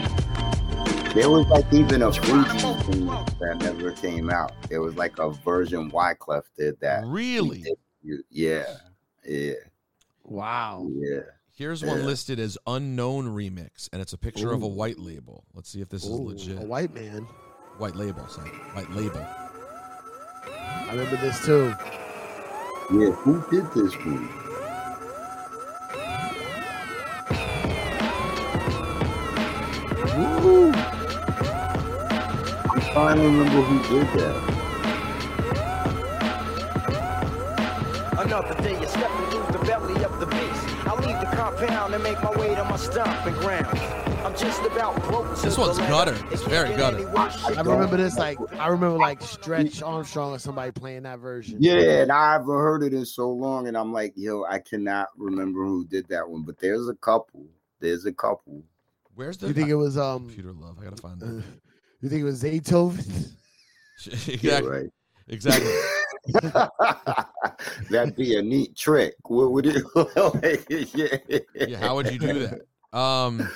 There was like even a Fugee thing that never came out. There was like a version Wyclef did that. Really? You- Yeah, yeah, Wow. yeah. Here's one Yeah. listed as unknown remix, and it's a picture of a white label. Let's see if this is legit. A white man. White label, sorry. White label. I remember this too. Yeah, who did this one? Woo. I'm trying to remember who did that. Another day, you're stepping through the belly of the beast. I leave the compound and make my way to my stomping ground. I'm just about broke. This one's gutter. It's very gutter. any worse, shit I remember this like I remember like Stretch Armstrong or somebody playing that version. Yeah, and I haven't heard it in so long, and I'm like, yo, I cannot remember who did that one, but there's a couple. there's a couple. Where's the You think it was um? computer love? I gotta find uh, that. You think it was Zaytoven? exactly. Yeah, right. Exactly. That'd be a neat trick. What would it? yeah. yeah, how would you do that? Um,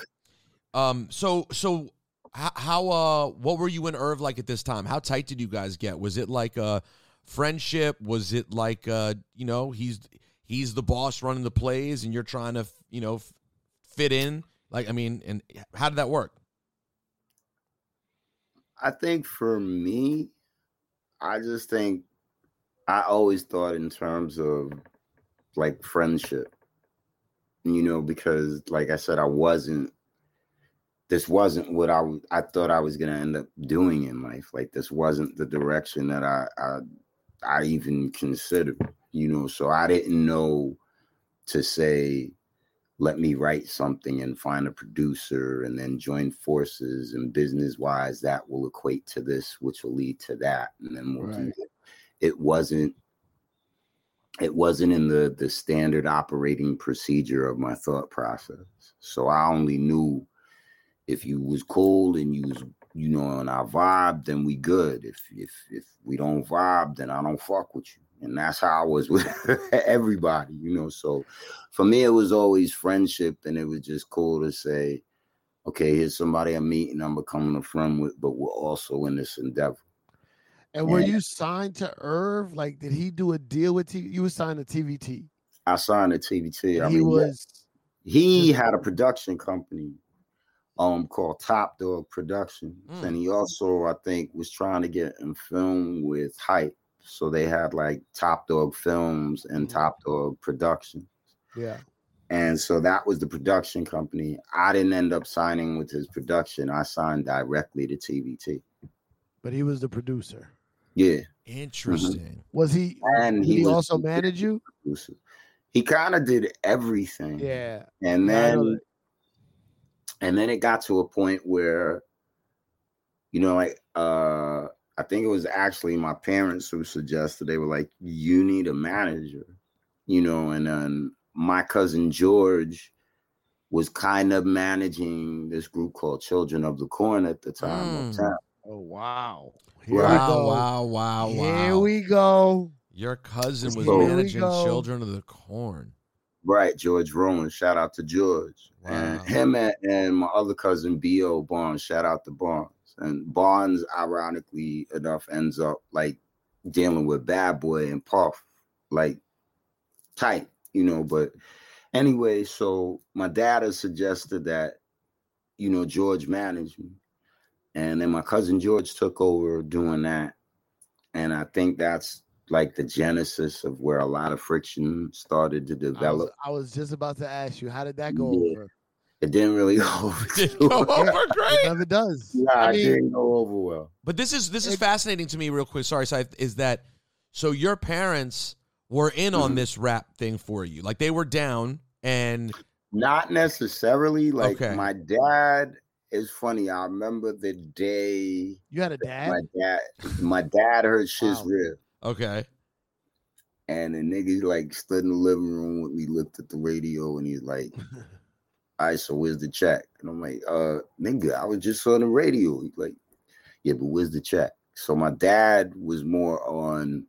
um. So, so how, how? Uh, what were you and Irv like at this time? How tight did you guys get? Was it like a friendship? Was it like uh, you know, he's he's the boss running the plays, and you're trying to, you know, f- fit in? Like, I mean, and how did that work? I think for me, I just think I always thought in terms of like friendship, you know, because like I said, I wasn't. This wasn't what I I thought I was gonna end up doing in life. Like this wasn't the direction that I I, I even considered, you know. So I didn't know to say, let me write something and find a producer and then join forces and business wise that will equate to this which will lead to that and then we'll do it. it wasn't it wasn't in the the standard operating procedure of my thought process. So i only knew if you was cool and you was you know and i vibe then we good. If if if we don't vibe then i don't fuck with you and that's how i was with everybody you know so for me it was always friendship and it was just cool to say okay here's somebody i'm meeting i'm becoming a friend with but we're also in this endeavor And were Yeah. you signed to Irv? Like, did he do a deal with T? You were signed to TVT. i signed a tvt I he mean, was. he had a production company um called top dog productions Mm. and he also i think was trying to get in film with hype so they had like top dog films and Mhm. top dog productions Yeah. and so that was the production company i didn't end up signing with his production i signed directly to tvt But he was the producer. yeah Interesting. Was he? and he, he, was also the manage you? producer. he kind of did everything Yeah. and Yeah, I know then that. and then it got to a point where you know like uh i think it was actually my parents who suggested they were like you need a manager you know and then my cousin george was kind of managing this group called children of the corn at the time Mm. uptown. Oh wow. Here Right. we Wow, go. wow, wow, wow. Here we go. Your cousin was So- Here managing. Children of the Corn. right george rowan shout out to george Wow. and him and, and my other cousin bo barnes shout out to barnes and barnes ironically enough ends up like dealing with bad boy and puff like tight you know but anyway so my dad has suggested that you know george managed me and then my cousin george took over doing that and i think that's like the genesis of where a lot of friction started to I was, develop I was just about to ask you, how did that go Yeah. over? It didn't really go over Didn't go well. over It never does. Yeah, I it didn't go over well. But this is this is It- fascinating to me, real quick. Sorry, Scythe, is that so? Your parents were in on Mhm. this rap thing for you, like they were down, and Not necessarily. Like Okay. my dad is funny. I remember the day you had a dad? my dad my dad heard shit's Wow. real. okay, And the nigga like stood in the living room with me, looked at the radio, and he's like, All right, so where's the check? And I'm like, uh, nigga, I was just on the radio. He's like, Yeah, but where's the check? So my dad was more on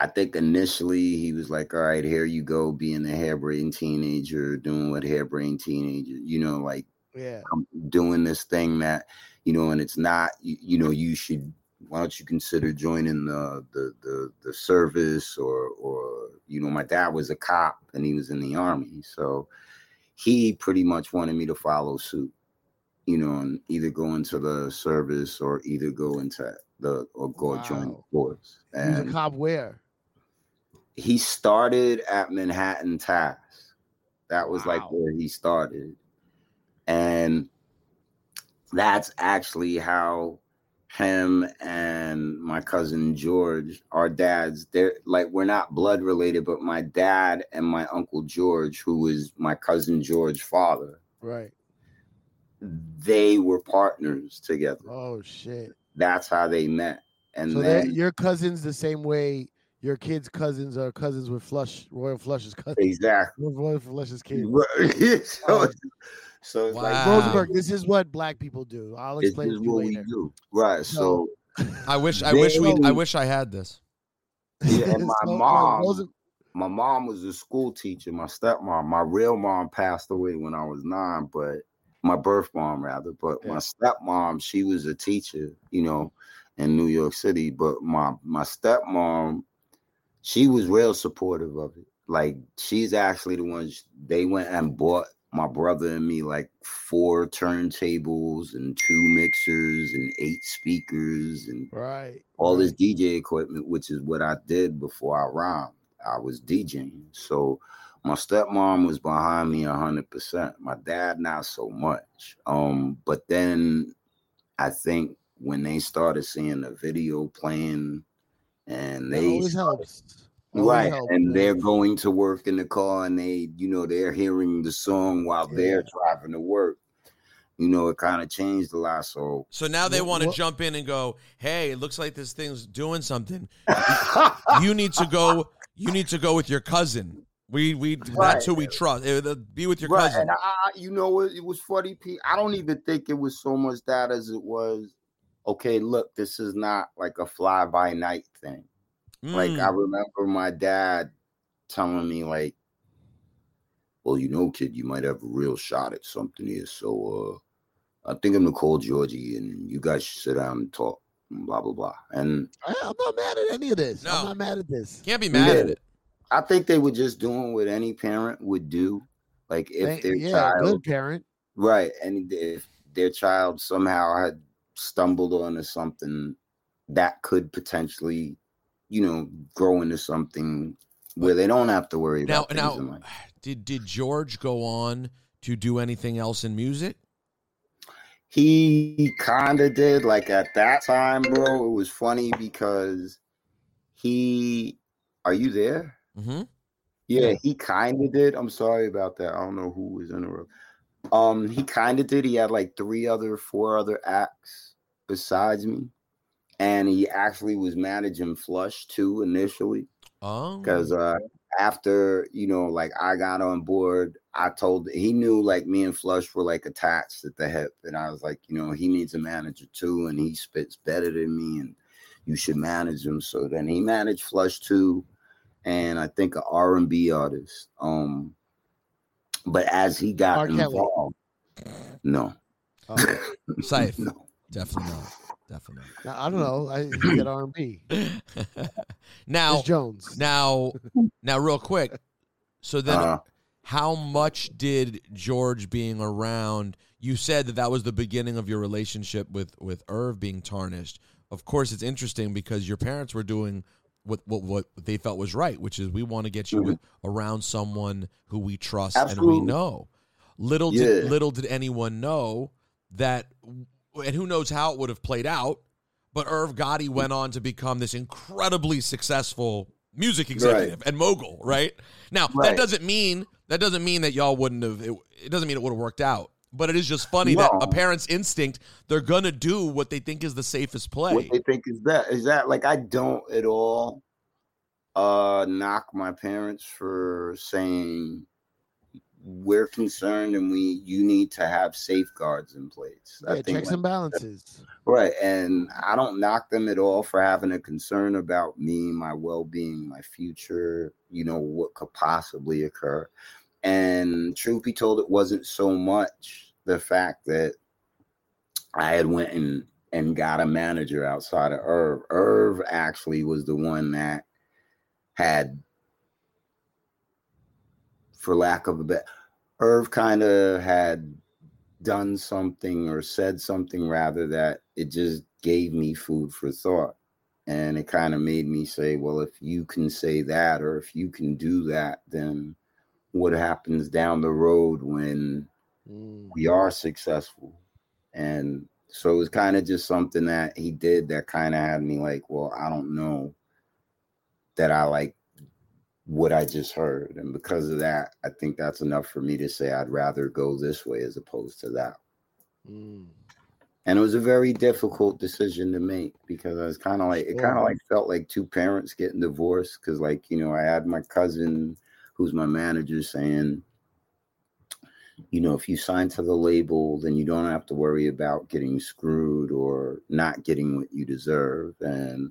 I think initially he was like, All right, here you go, being a harebrained teenager, doing what harebrained teenager, you know, like yeah. I'm doing this thing that, you know, and it's not, you, you know, you should why don't you consider joining the the the, the service or or you know, my dad was a cop and he was in the army. So he pretty much wanted me to follow suit, you know, and either go into the service or either go into the or go join the Wow. force. He was a And cop where? he started at Manhattan Task. That was like where he started. And that's actually how him and my cousin George, our dads, they're like we're not blood related, but my dad and my uncle George, who was my cousin George's father, Right. they were partners together. Oh shit. That's how they met. And so then your cousin's the same way your kids' cousins are cousins with Flush Royal Flush's cousins. Exactly. Royal Flush's kids. Right. so, it's- so it's like Rosenberg, this is what black people do. I'll this explain is to you what we later. do. Right. So I wish I wish we I wish I had this. Yeah, and my So, mom- Rosen- my mom was a school teacher. My stepmom, my real mom passed away when I was nine, but my birth mom rather. But my stepmom, she was a teacher, you know, in New York City. But my my stepmom, she was real supportive of it. Like she's actually the one they went and bought my brother and me like four turntables and two mixers and eight speakers and right. all this DJ equipment, which is what I did before I rhymed. I was DJing. So my stepmom was behind me hundred percent. My dad not so much. Um, but then I think when they started seeing the video playing and they always started- helps. Always right helps, and man. they're going to work in the car and they you know they're hearing the song while they're driving to work you know it kind of changed a lot so So now they want to jump in and go, "Hey, it looks like this thing's doing something. you need to go. You need to go with your cousin. We we that's who we trust. Be with your right cousin. and I, I- you know what it was funny Pete. i don't even think it was so much that as it was okay look this is not like a fly by night thing like i Mm. remember my dad telling me like well you know kid you might have a real shot at something here so uh i think i'm gonna call georgie and you guys should sit down and talk and blah blah blah and I, am not mad at any of this. No. I'm not mad at this. Can't be mad at it. i think they were just doing what any parent would do like if Thank- their yeah, child good parent. Right. And if their child somehow had stumbled onto something that could potentially, you know, grow into something where they don't have to worry Now about things in now life. did did George go on to do anything else in music? He kind of did. Like at that time, bro, it was funny because he. Are you there? Mm-hmm. Yeah, he kind of did. I'm sorry about that. I don't know who was in the room. Um, he kind of did. He had like three other, four other acts besides me, and he actually was managing Flush too initially. Oh, Because uh, after you know, like I got on board, I told he knew like me and Flush were like attached at the hip, and I was like, you know, he needs a manager too, and he spits better than me, and you should manage him. So then he managed Flush too, and I think an R and B artist. Um, but as he got R. Kelly. no, Oh, safe. no. Definitely not. Definitely I don't know. I he said R and B. now, Miss Jones. now, now, real quick. So then, Uh, how much did George being around? You said that that was the beginning of your relationship with with Irv being tarnished. Of course, it's interesting because your parents were doing what what, what they felt was right, which is we want to get you with, around someone who we trust and we know. Little did little did anyone know that, and who knows how it would have played out. But Irv Gotti went on to become this incredibly successful music executive and mogul, right? Now that doesn't mean that doesn't mean that y'all wouldn't have. It, it doesn't mean it would have worked out. But it is just funny that a parent's instinct they're gonna do what they think is the safest play. what they think is that is that like I don't at all uh knock my parents for saying we're concerned and we you need to have safeguards in place. Yeah, checks like, and balances. Right. And I don't knock them at all for having a concern about me, my well being, my future, you know, what could possibly occur. And truth be told, it wasn't so much the fact that I had went and, and got a manager outside of Irv. Irv actually was the one that had, for lack of a better, Irv kind of had done something or said something rather that it just gave me food for thought. And it kind of made me say, well, if you can say that or if you can do that, then what happens down the road when Mm. we are successful? And so it was kind of just something that he did that kind of had me like, well, I don't know that I like what I just heard. And because of that, I think that's enough for me to say I'd rather go this way as opposed to that. Mm. and it was a very difficult decision to make because I was kind of like it kind of like felt like two parents getting divorced because like you know I had my cousin who's my manager saying you know if you sign to the label then you don't have to worry about getting screwed or not getting what you deserve and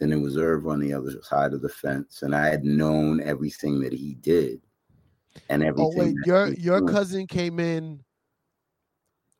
then it was Irv on the other side of the fence and I had known everything that he did and everything Oh wait, your your doing. cousin came in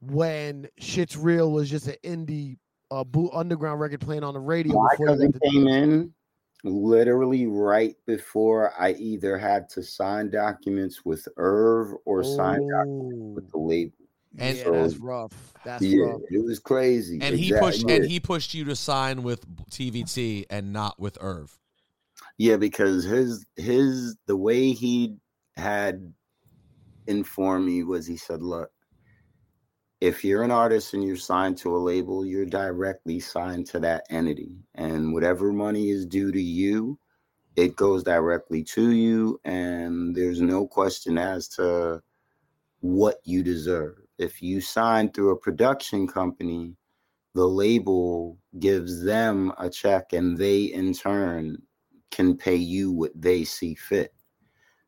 when Shit's Real was just an indie uh boot underground record playing on the radio My cousin the came in literally right before I either had to sign documents with Irv or sign documents Oh, with the label. And- yeah, that's rough. That's yeah, rough. it was crazy. And he pushed yeah. and he pushed you to sign with TVT and not with Irv. Yeah, because his his the way he had informed me was he said, "Look, if you're an artist and you're signed to a label, you're directly signed to that entity, and whatever money is due to you, it goes directly to you, and there's no question as to what you deserve. If you sign through a production company." The label gives them a check, and they in turn can pay you what they see fit.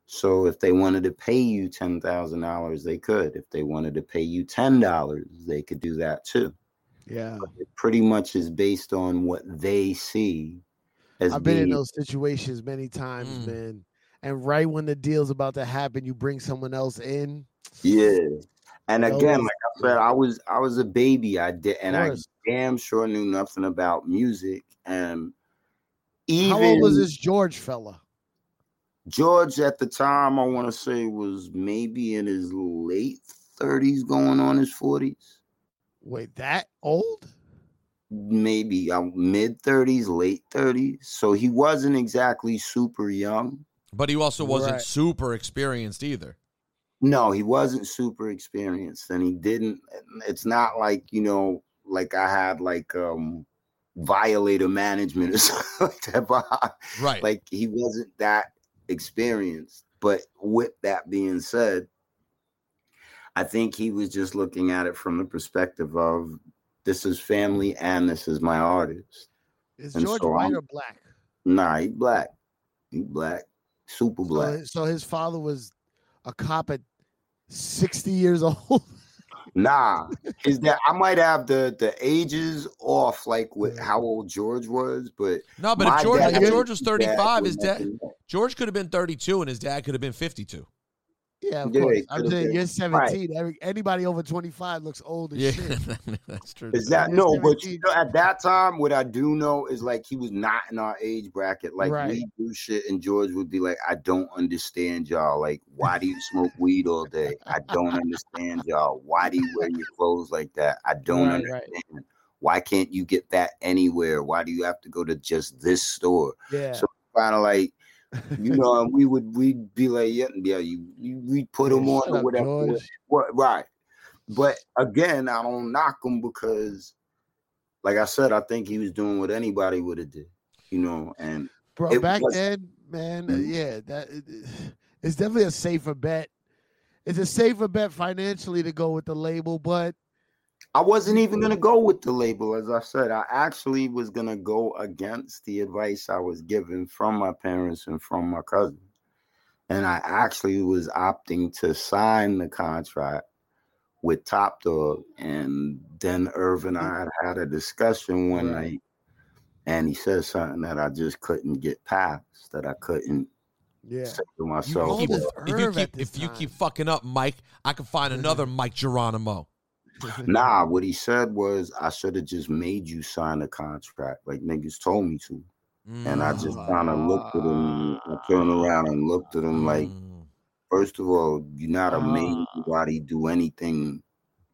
So if they wanted to pay you ten thousand dollars, they could. If they wanted to pay you ten dollars, they could do that too. Yeah. It pretty much is based on what they see as I've been in those situations many times, Mm. man. And right when the deal's about to happen, you bring someone else in. Yeah. And Those- again, like I said, I was I was a baby. I did and I damn sure knew nothing about music. And even How old was this George fella? George at the time, I want to say was maybe in his late 30s, going on his 40s. Wait, that old? Maybe uh, mid 30s, late 30s. So he wasn't exactly super young. But he also wasn't Right. super experienced either. No, he wasn't super experienced. And he didn't, it's not like, you know, like I had like um violator management or something like that. But Right. like he wasn't that experienced. But with that being said, I think he was just looking at it from the perspective of this is family and this is my artist. Is And George so white I'm- or black? Nah, he black. He black. Super black. hi- so his father was a cop at 60 years old. Nah, is that I might have the the ages off, like with how old George was, but No, but if George, dad- if George was his dad 35, his dad. George could have been 32 and his dad could have been 52. Yeah, of Yeah, course. I'm saying been. you're Right. 17. Every, anybody over 25 looks old as Yeah, shit. that's true. Is that He's no? But you know, at that time, what I do know is like he was not in our age bracket. Like Right. we do shit, and George would be like, "I don't understand y'all. Like, why do you smoke weed all day? I don't understand y'all. Why do you wear your clothes like that? I don't Right, right. understand. Why can't you get that anywhere? Why do you have to go to just this store? Yeah. So kind of like." You know, and we would we'd be like, yeah, yeah, you, you we put him Yeah, on or whatever. What right. But again, I don't knock him because like I said, I think he was doing what anybody would have did, you know, and Bro, back was- then, man, uh, Mhm. yeah, that it- it's definitely a safer bet. It's a safer bet financially to go with the label, but I wasn't even gonna go with the label, as I said. I actually was gonna go against the advice I was given from my parents and from my cousin. And I actually was opting to sign the contract with Top Dog. And then Irv and I had had a discussion one night, and he said something that I just couldn't get past, that I couldn't yeah. say to You myself. old if you keep if you keep fucking up, Mike, I can find another Mic Geronimo. Nah, what he said was I should have just made you sign a contract, like niggas told me to. And I just kind of looked at him. I turned around and looked at him like, Mm. first of all, you're not a made Ah. anybody do anything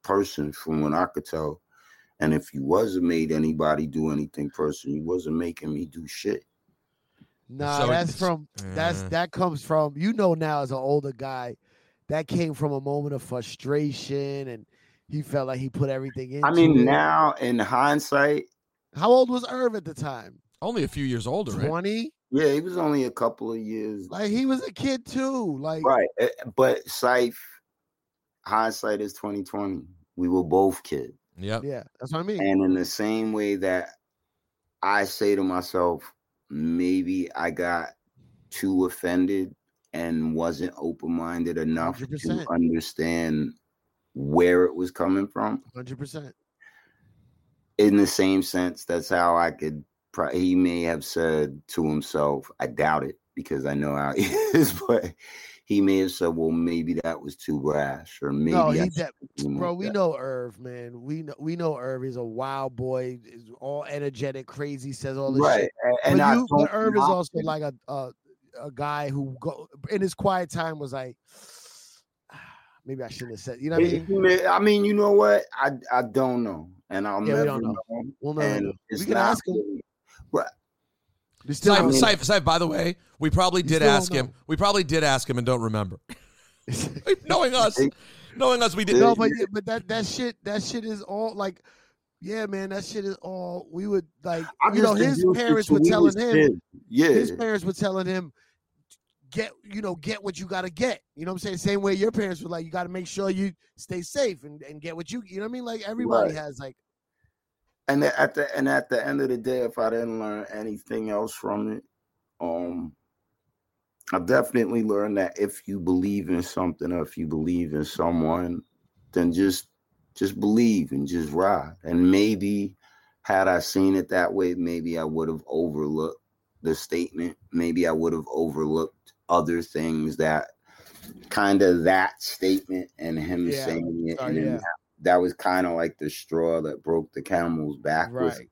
person, from what I could tell. And if you wasn't made anybody do anything person, you wasn't making me do shit. Nah, So that's from that's that comes from you know now as an older guy, that came from a moment of frustration and he felt like he put everything in. I mean, now in hindsight, how old was Irv at the time? only a few years older, right? 20? yeah, he was only a couple of years Like he was a kid too. Like right. eh, But Syph, hindsight is twenty twenty. We were both kids. Yeah, Yeah, that's what I mean. And in the same way that I say to myself, maybe I got too offended and wasn't open minded enough to 100%. understand where it was coming from. Hundred percent. In the same sense, that's how I could. Pro- he may have said to himself, I doubt it because I know how he is, but he may have said, well, maybe that was too rash, or maybe No, he de- bro. We that." know Irv, man. We know we know Irv is a wild boy. Is all energetic, crazy, says all this right. shit. And but, you, but Irv is also like a, a a guy who go in his quiet time was like, maybe I shouldn't have said. You know what I mean? I mean, you know what? I I don't know, and I'll Yeah, we never don't know. know. We'll know. We can ask him. really- Right. We still Saif, don't know. Saif, Saif, by the way, we probably did ask him. We probably did ask him and don't remember. knowing us, knowing us, we didn't. No, but yeah, but that that shit that shit is all like, yeah, man, that shit is all. We would like, I'm you know, his parents were telling him, kid. Yeah. his parents were telling him, get, you know, get what you got to get. You know what I'm saying? Same way your parents were like, you got to make sure you stay safe and, and get what you, you know what I mean? Like everybody Right. has like, and at the and at the end of the day, if I didn't learn anything else from it, um, I definitely learned that if you believe in something or if you believe in someone, then just just believe and just ride. And maybe had I seen it that way, maybe I would have overlooked the statement. Maybe I would have overlooked other things that kind of that statement and him Yeah. saying it. Sorry, and then yeah. that, that was kind of like the straw that broke the camel's back. with right.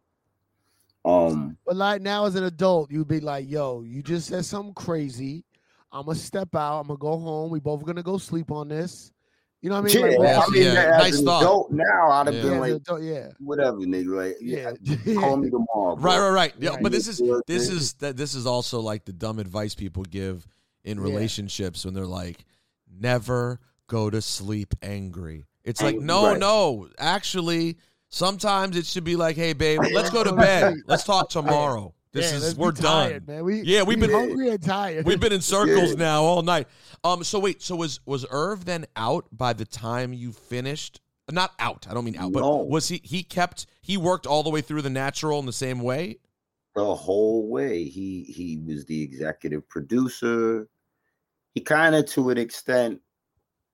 um But like now as an adult, you'd be like, yo, you just said something crazy. I'm gonna step out. I'm gonna go home. We both gonna go sleep on this. You know what I mean? yeah, Like, Yeah, I mean, yeah, as nice an thought. adult now, I'd have Yeah. yeah, been like, adult, yeah, whatever, nigga. Like, yeah, yeah. call me tomorrow. Right, bro. right, right. Yeah, Right. but this is this is that this is also like the dumb advice people give in Yeah. relationships when they're like, never go to sleep angry. It's like, no, right. no. Actually, sometimes it should be like, hey, babe, let's go to bed. Let's talk tomorrow. This Yeah, is we're tired, done. man. We Yeah, we've we been- hungry and tired. We've been in circles Yeah. now all night. Um, so wait, so was was Irv then out by the time you finished? Not out. I don't mean out, but No. was he? He kept. He worked all the way through the natural in the same way. the whole way. He he was the executive producer. He kind of, to an extent,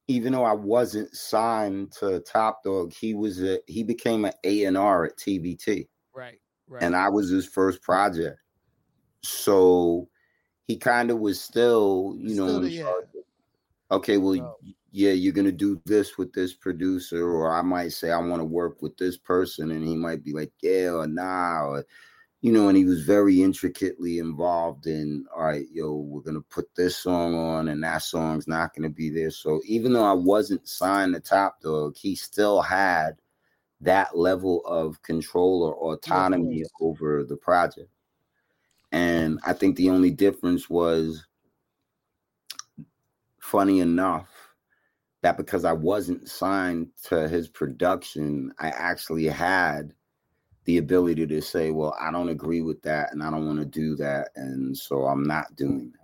even though I wasn't signed to Top Dog, he was a he became an A and R at TVT. right, right. and I was his first project. So he kind of was still, you know, Still in the- yeah. okay, well, y- yeah, you're gonna do this with this producer, or I might say I want to work with this person, and he might be like, yeah, or nah, or you know, and he was very intricately involved in, all right, yo, we're gonna put this song on, and that song's not gonna be there. So even though I wasn't signed to Top Dog, he still had that level of control or autonomy over the project. And I think the only difference was funny enough that because I wasn't signed to his production, I actually had the ability to say, well, I don't agree with that and I don't want to do that. And so I'm not doing that.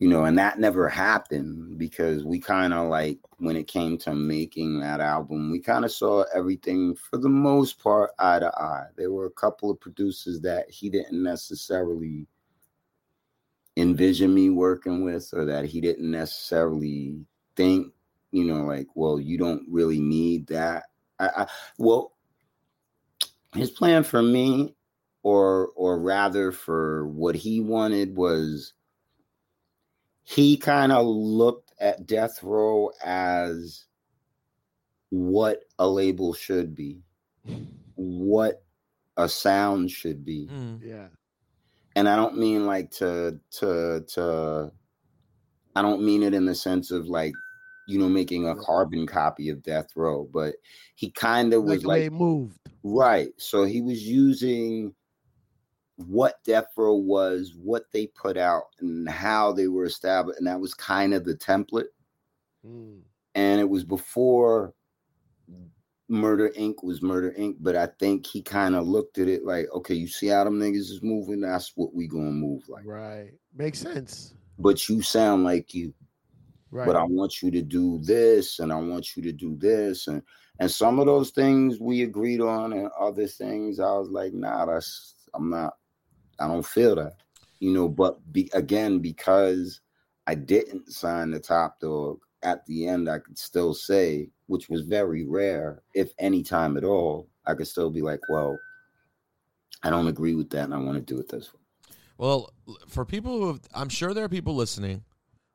You know, and that never happened because we kind of like, when it came to making that album, we kind of saw everything for the most part eye to eye. There were a couple of producers that he didn't necessarily envision me working with or that he didn't necessarily think, you know, like, well, you don't really need that. I, I well, his plan for me, or or rather for what he wanted was he kind of looked at Death Row as what a label should be, what a sound should be Mm. yeah, and I don't mean like to to to I don't mean it in the sense of like you know making a carbon copy of Death Row, but he kind of was like moved. right. So he was using what Death Row was, what they put out, and how they were established, and that was kind of the template. Mm. And it was before Murder Inc. was Murder Inc. But I think he kind of looked at it like, okay, you see how them niggas is moving? That's what we gonna move like. Right, makes sense. But you sound like you. Right, But I want you to do this, and I want you to do this, and And some of those things we agreed on, and other things I was like, nah, that's I'm not. I don't feel that, you know. But be, again, because I didn't sign the top dog at the end, I could still say, which was very rare, if any time at all, I could still be like, well, I don't agree with that, and I want to do it this way. Well, for people who have, I'm sure there are people listening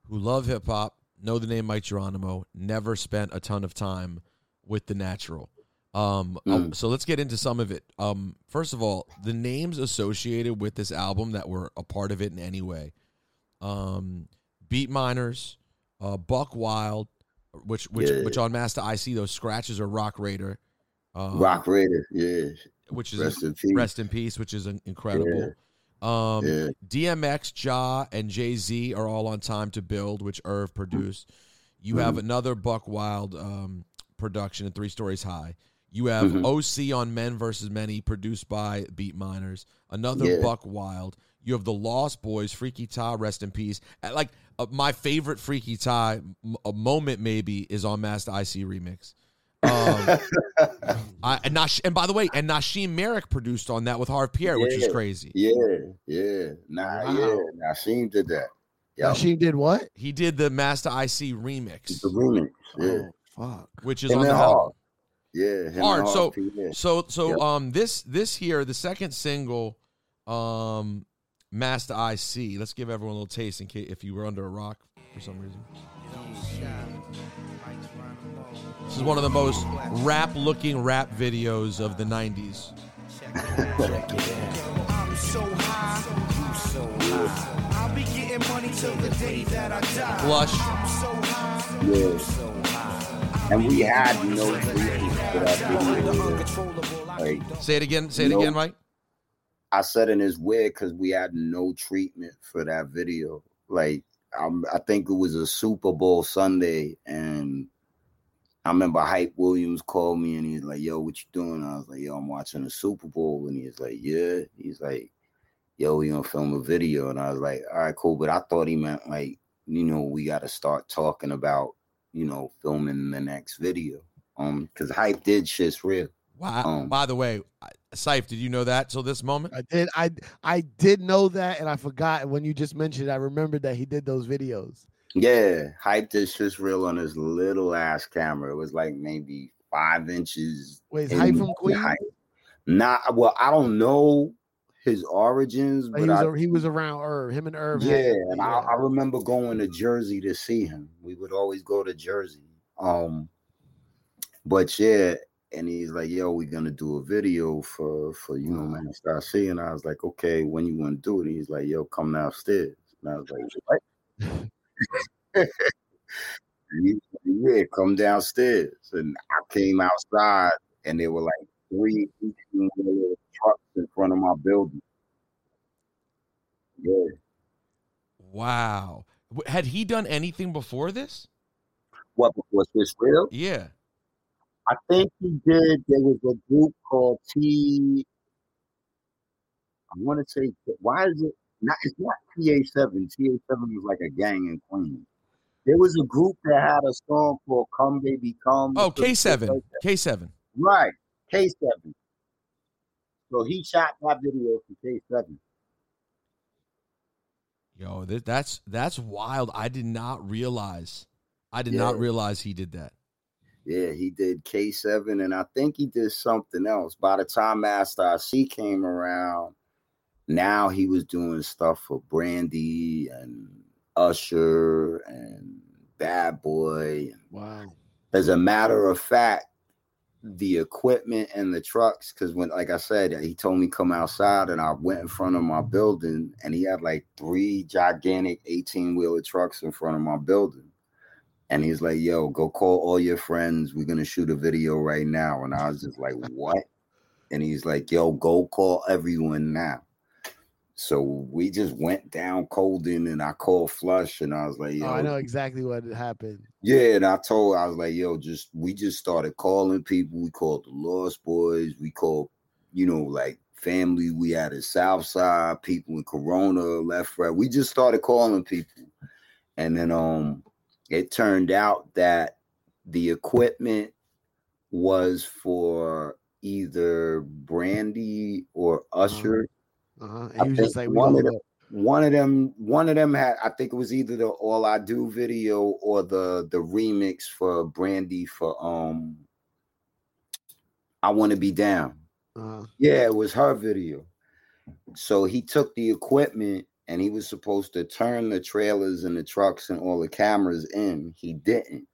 who love hip hop, know the name Mic Geronimo, never spent a ton of time with the natural. Um, Mm. so let's get into some of it. Um, first of all, the names associated with this album that were a part of it in any way. Um, Beatminerz, uh, Buckwild, which which Yeah. which on Masta I.C those scratches are Rock Raida, um, Rock Raida, yeah, which is rest in peace. rest in peace, which is in- incredible. Um, Yeah. DMX, Ja, and Jay Z are all on Time to Build, which Irv produced. You have Mm-hmm. another Buckwild um, production in Three Stories High. You have Mhm. OC on Men versus Many, produced by Beatminerz. Another Yeah. Buckwild. You have the Lost Boyz, Freaky Tah, rest in peace. Like uh, my favorite Freaky Tah m- a moment maybe is on Masta I.C remix. Um, I, and Nash, and by the way, and Nashiem Myrick produced on that with Harve Pierre, which is crazy. Yeah, yeah, nah, Wow. yeah. Nashiem did that. Yeah, She did what? He did the Masta I.C remix, the remix. Yeah, Oh, fuck. which is him on and the album. Hard. Yeah, him Hard. and So, Hard, so, so, Yep. um, this, this here, the second single, um, Masta I.C. Let's give everyone a little taste in case if you were under a rock for some reason. This is one of the most rap-looking rap videos of the '90s. I'm so high, you so high. I'll be getting money till the day that I die. Blush. I'm so high, Yeah. And we had no treatment for that video. Like Say it again. Say it Nope. again, Mike. I said, and it's weird because we had no treatment for that video. Like um, I think it was a Super Bowl Sunday, and I remember Hype Williams called me and he's like, "Yo, what you doing?" I was like, "Yo, I'm watching the Super Bowl," and he's like, "Yeah." He's like, "Yo, we gonna film a video," and I was like, "All right, cool." But I thought he meant like, you know, we got to start talking about, you know, filming the next video. Um, because Hype did shit's real. Wow. Um, By the way, I- Syfe, did you know that till this moment? I did. I I did know that, and I forgot when you just mentioned. it, I remembered that he did those videos. Yeah, hype this shit's real on his little ass camera. It was like maybe five inches. Wait, in Hype from Queens? height. Not well, I don't know his origins, Like, but he was I, he was around Irv. Him and Irv. yeah, and I, yeah. I remember going to Jersey to see him. We would always go to Jersey. Um, but yeah, and he's like, "Yo, we're gonna do a video for for you know, man, start seeing." I was like, "Okay, when you want to do it?" And he's like, "Yo, come downstairs." And I was like, "What?" He yeah, come downstairs. And I came outside, and there were like three trucks in front of my building. Yeah. Wow. Had he done anything before this? What was this real? Yeah. I think he did. There was a group called T. I want to say, why is it not? It's not TA7. TA7 was like a gang in Queens. There was a group that had a song called "Come Baby Come." Oh, or some shit K7. K7. Right, K7. So he shot that video for K7. Yo, th- that's that's wild. I did not realize. I did not realize he did that. Yeah, he did K7, and I think he did something else. By the time Masta I.C came around, now he was doing stuff for Brandy and Usher and Bad Boy. Wow. As a matter of fact, the equipment and the trucks, because when, like I said, he told me come outside, and I went in front of my building, and he had like three gigantic 18 wheeler trucks in front of my building. And he's like, yo, go call all your friends. We're gonna shoot a video right now. And I was just like, what? And he's like, yo, go call everyone now. So we just went down Colden and I called Flush and I was like, yo, Oh, I know exactly what happened. yeah, and I told I was like, yo, just we just started calling people. We called the Lost Boyz. We called, you know, like family. We had a South Side people in Corona, left, right. We just started calling people, and then um, it turned out that the equipment was for either Brandy or Usher. Uh-huh. I And he was just like, one of them, one of them, one of them had. I think it was either the All I Do video or the the remix for Brandy for um. I want to be down. Uh-huh. Yeah, it was her video. So he took the equipment and he was supposed to turn the trailers and the trucks and all the cameras in. He didn't.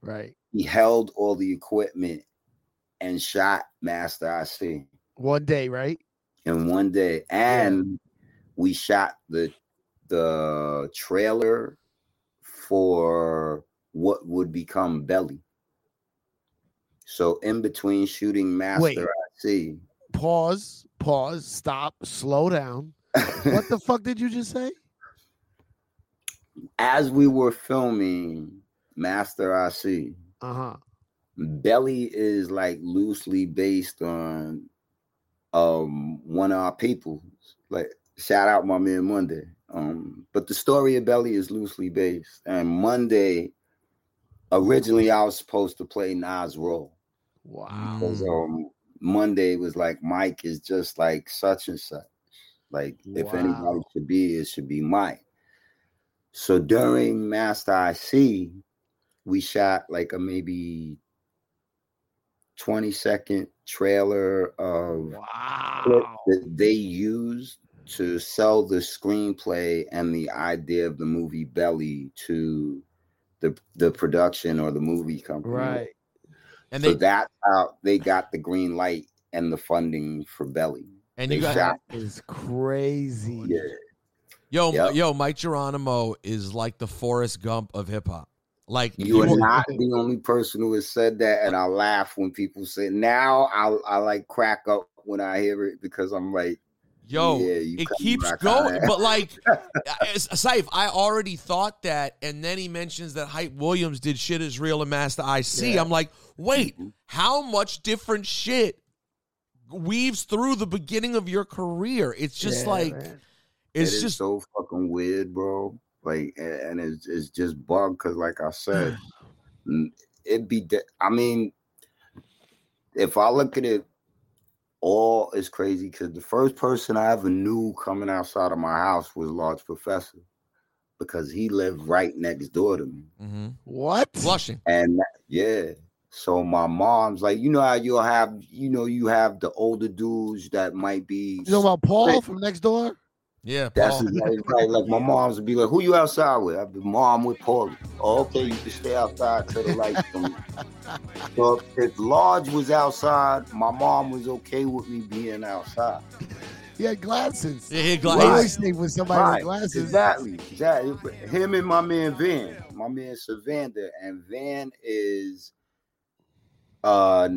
Right. He held all the equipment and shot Masta I.C. One day, right? In one day. And we shot the the trailer for what would become Belly. So in between shooting Wait. I see. Pause, pause, stop, slow down. What the fuck did you just say? as we were filming Masta I.C. Uh-huh. Belly is like loosely based on um one of our people. Like shout out my man Monday. Um, but the story of Belly is loosely based. And Monday, originally I was supposed to play Nas role. Wow. Because um Monday was like Mike is just like such and such. Like if anybody should be, it should be Mike. So during Masta I.C, we shot like a maybe 20 second trailer of Wow. that they used to sell the screenplay and the idea of the movie Belly to the the production or the movie company. Right. And so they that's how they got the green light and the funding for Belly. and they you got shot- That is crazy. Yeah. yo Yep. yo Mic Geronimo is like the Forrest Gump of hip hop. Like You are not the only person who has said that, and I laugh when people say. Now I I like crack up when I hear it because I'm like, Yo, Yeah, it keeps going. But like, as- Saif, I already thought that, and then he mentions that Hype Williams did shit is real and Masta I.C. Yeah. I'm like, wait, Mm-hmm. how much different shit weaves through the beginning of your career? It's just Yeah, like, man. It's is just so fucking weird, bro. Like, and it's it's just bug because, like I said, it'd be. De- I mean, if I look at it, all is crazy because the first person I ever knew coming outside of my house was Large Professor because he lived right next door to me, Mhm. What? blushing. and yeah. So my mom's like, you know how you'll have, you know, you have the older dudes that might be. You know about Paul from next door? Yeah, That's Paul. exactly right. Like my mom's would be like, "Who you outside with?" I'd be, "Mom with Paulie." Oh, okay, you can stay outside till the lights come. so if, Lodge was outside, my mom was okay with me being outside. He had glasses. Yeah, he I glasses. always think with somebody Right, with glasses. exactly, exactly. Him and my man Van, my man Savander, and Van is uh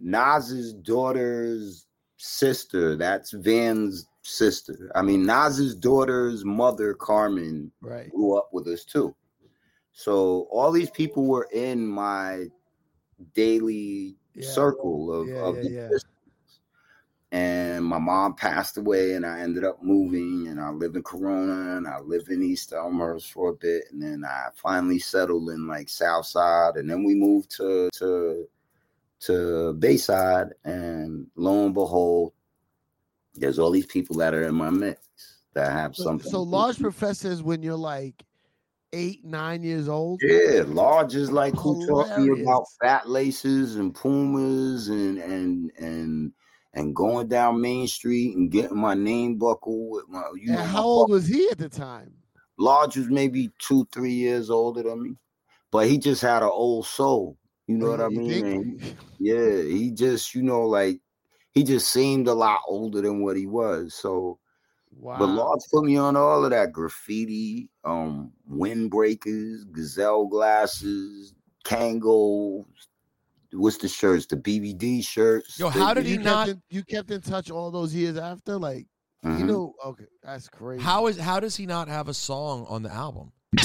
Nas's daughter's sister. That's Van's sister. I mean, Nas's daughter's mother, Carmen, Right. grew up with us too. So all these people were in my daily Yeah. circle of, Yeah, of yeah. And my mom passed away, and I ended up moving, and I live in Corona, and I live in East Elmhurst for a bit, and then I finally settled in like South Side, and then we moved to to to Bayside, and lo and behold, there's all these people that are in my mix that have something. so large professors when you're like eight, nine years old. Yeah, large is like who taught me about fat laces and pumas and and and and going down Main Street and getting my name buckle with my you And know how old was he at the time? large was maybe two three years older than me, but he just had an old soul. You know what I mean? Yeah, he just you know like he just seemed a lot older than what he was. So Wow. but Large put me on all of that graffiti, um, windbreakers, gazelle glasses, Kangol. What's the shirts? The BVD shirts. Yo, the- how did you he kept not- In, you kept in touch all those years after, like you Mhm. know. Okay, that's crazy. How is how does he not have a song on the album?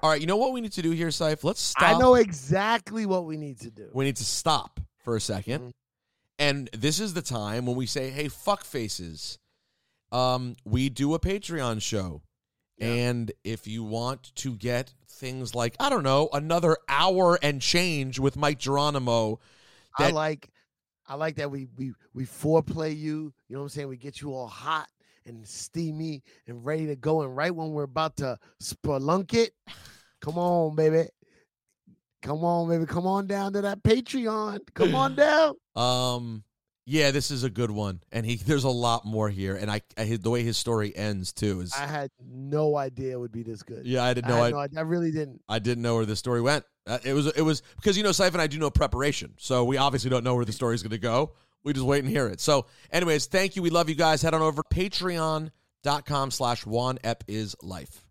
All right, you know what we need to do here, Saif? Let's stop. I know exactly what we need to do. we need to stop for a 2nd Mhm. And this is the time when we say, hey, fuck faces. Um, we do a Patreon show. And if you want to get things like, I don't know, another hour and change with Mic Geronimo, I like I like that we we we foreplay you. You know what I'm saying? We get you all hot and steamy and ready to go. And right when we're about to spelunk it, come on, baby. Come on, baby. Come on down to that Patreon. Come on down. Um, yeah, this is a good one, and he there's a lot more here, and I, I the way his story ends too is I had no idea it would be this good. yeah, I didn't I, know had I, no. I really didn't. I didn't know where the story went. Uh, it was it was because you know Syph and I do no preparation, so we obviously don't know where the story's going to go. We just wait and hear it. So, anyways, thank you. We love you guys. Head on over to patreon.com slash one ep is life.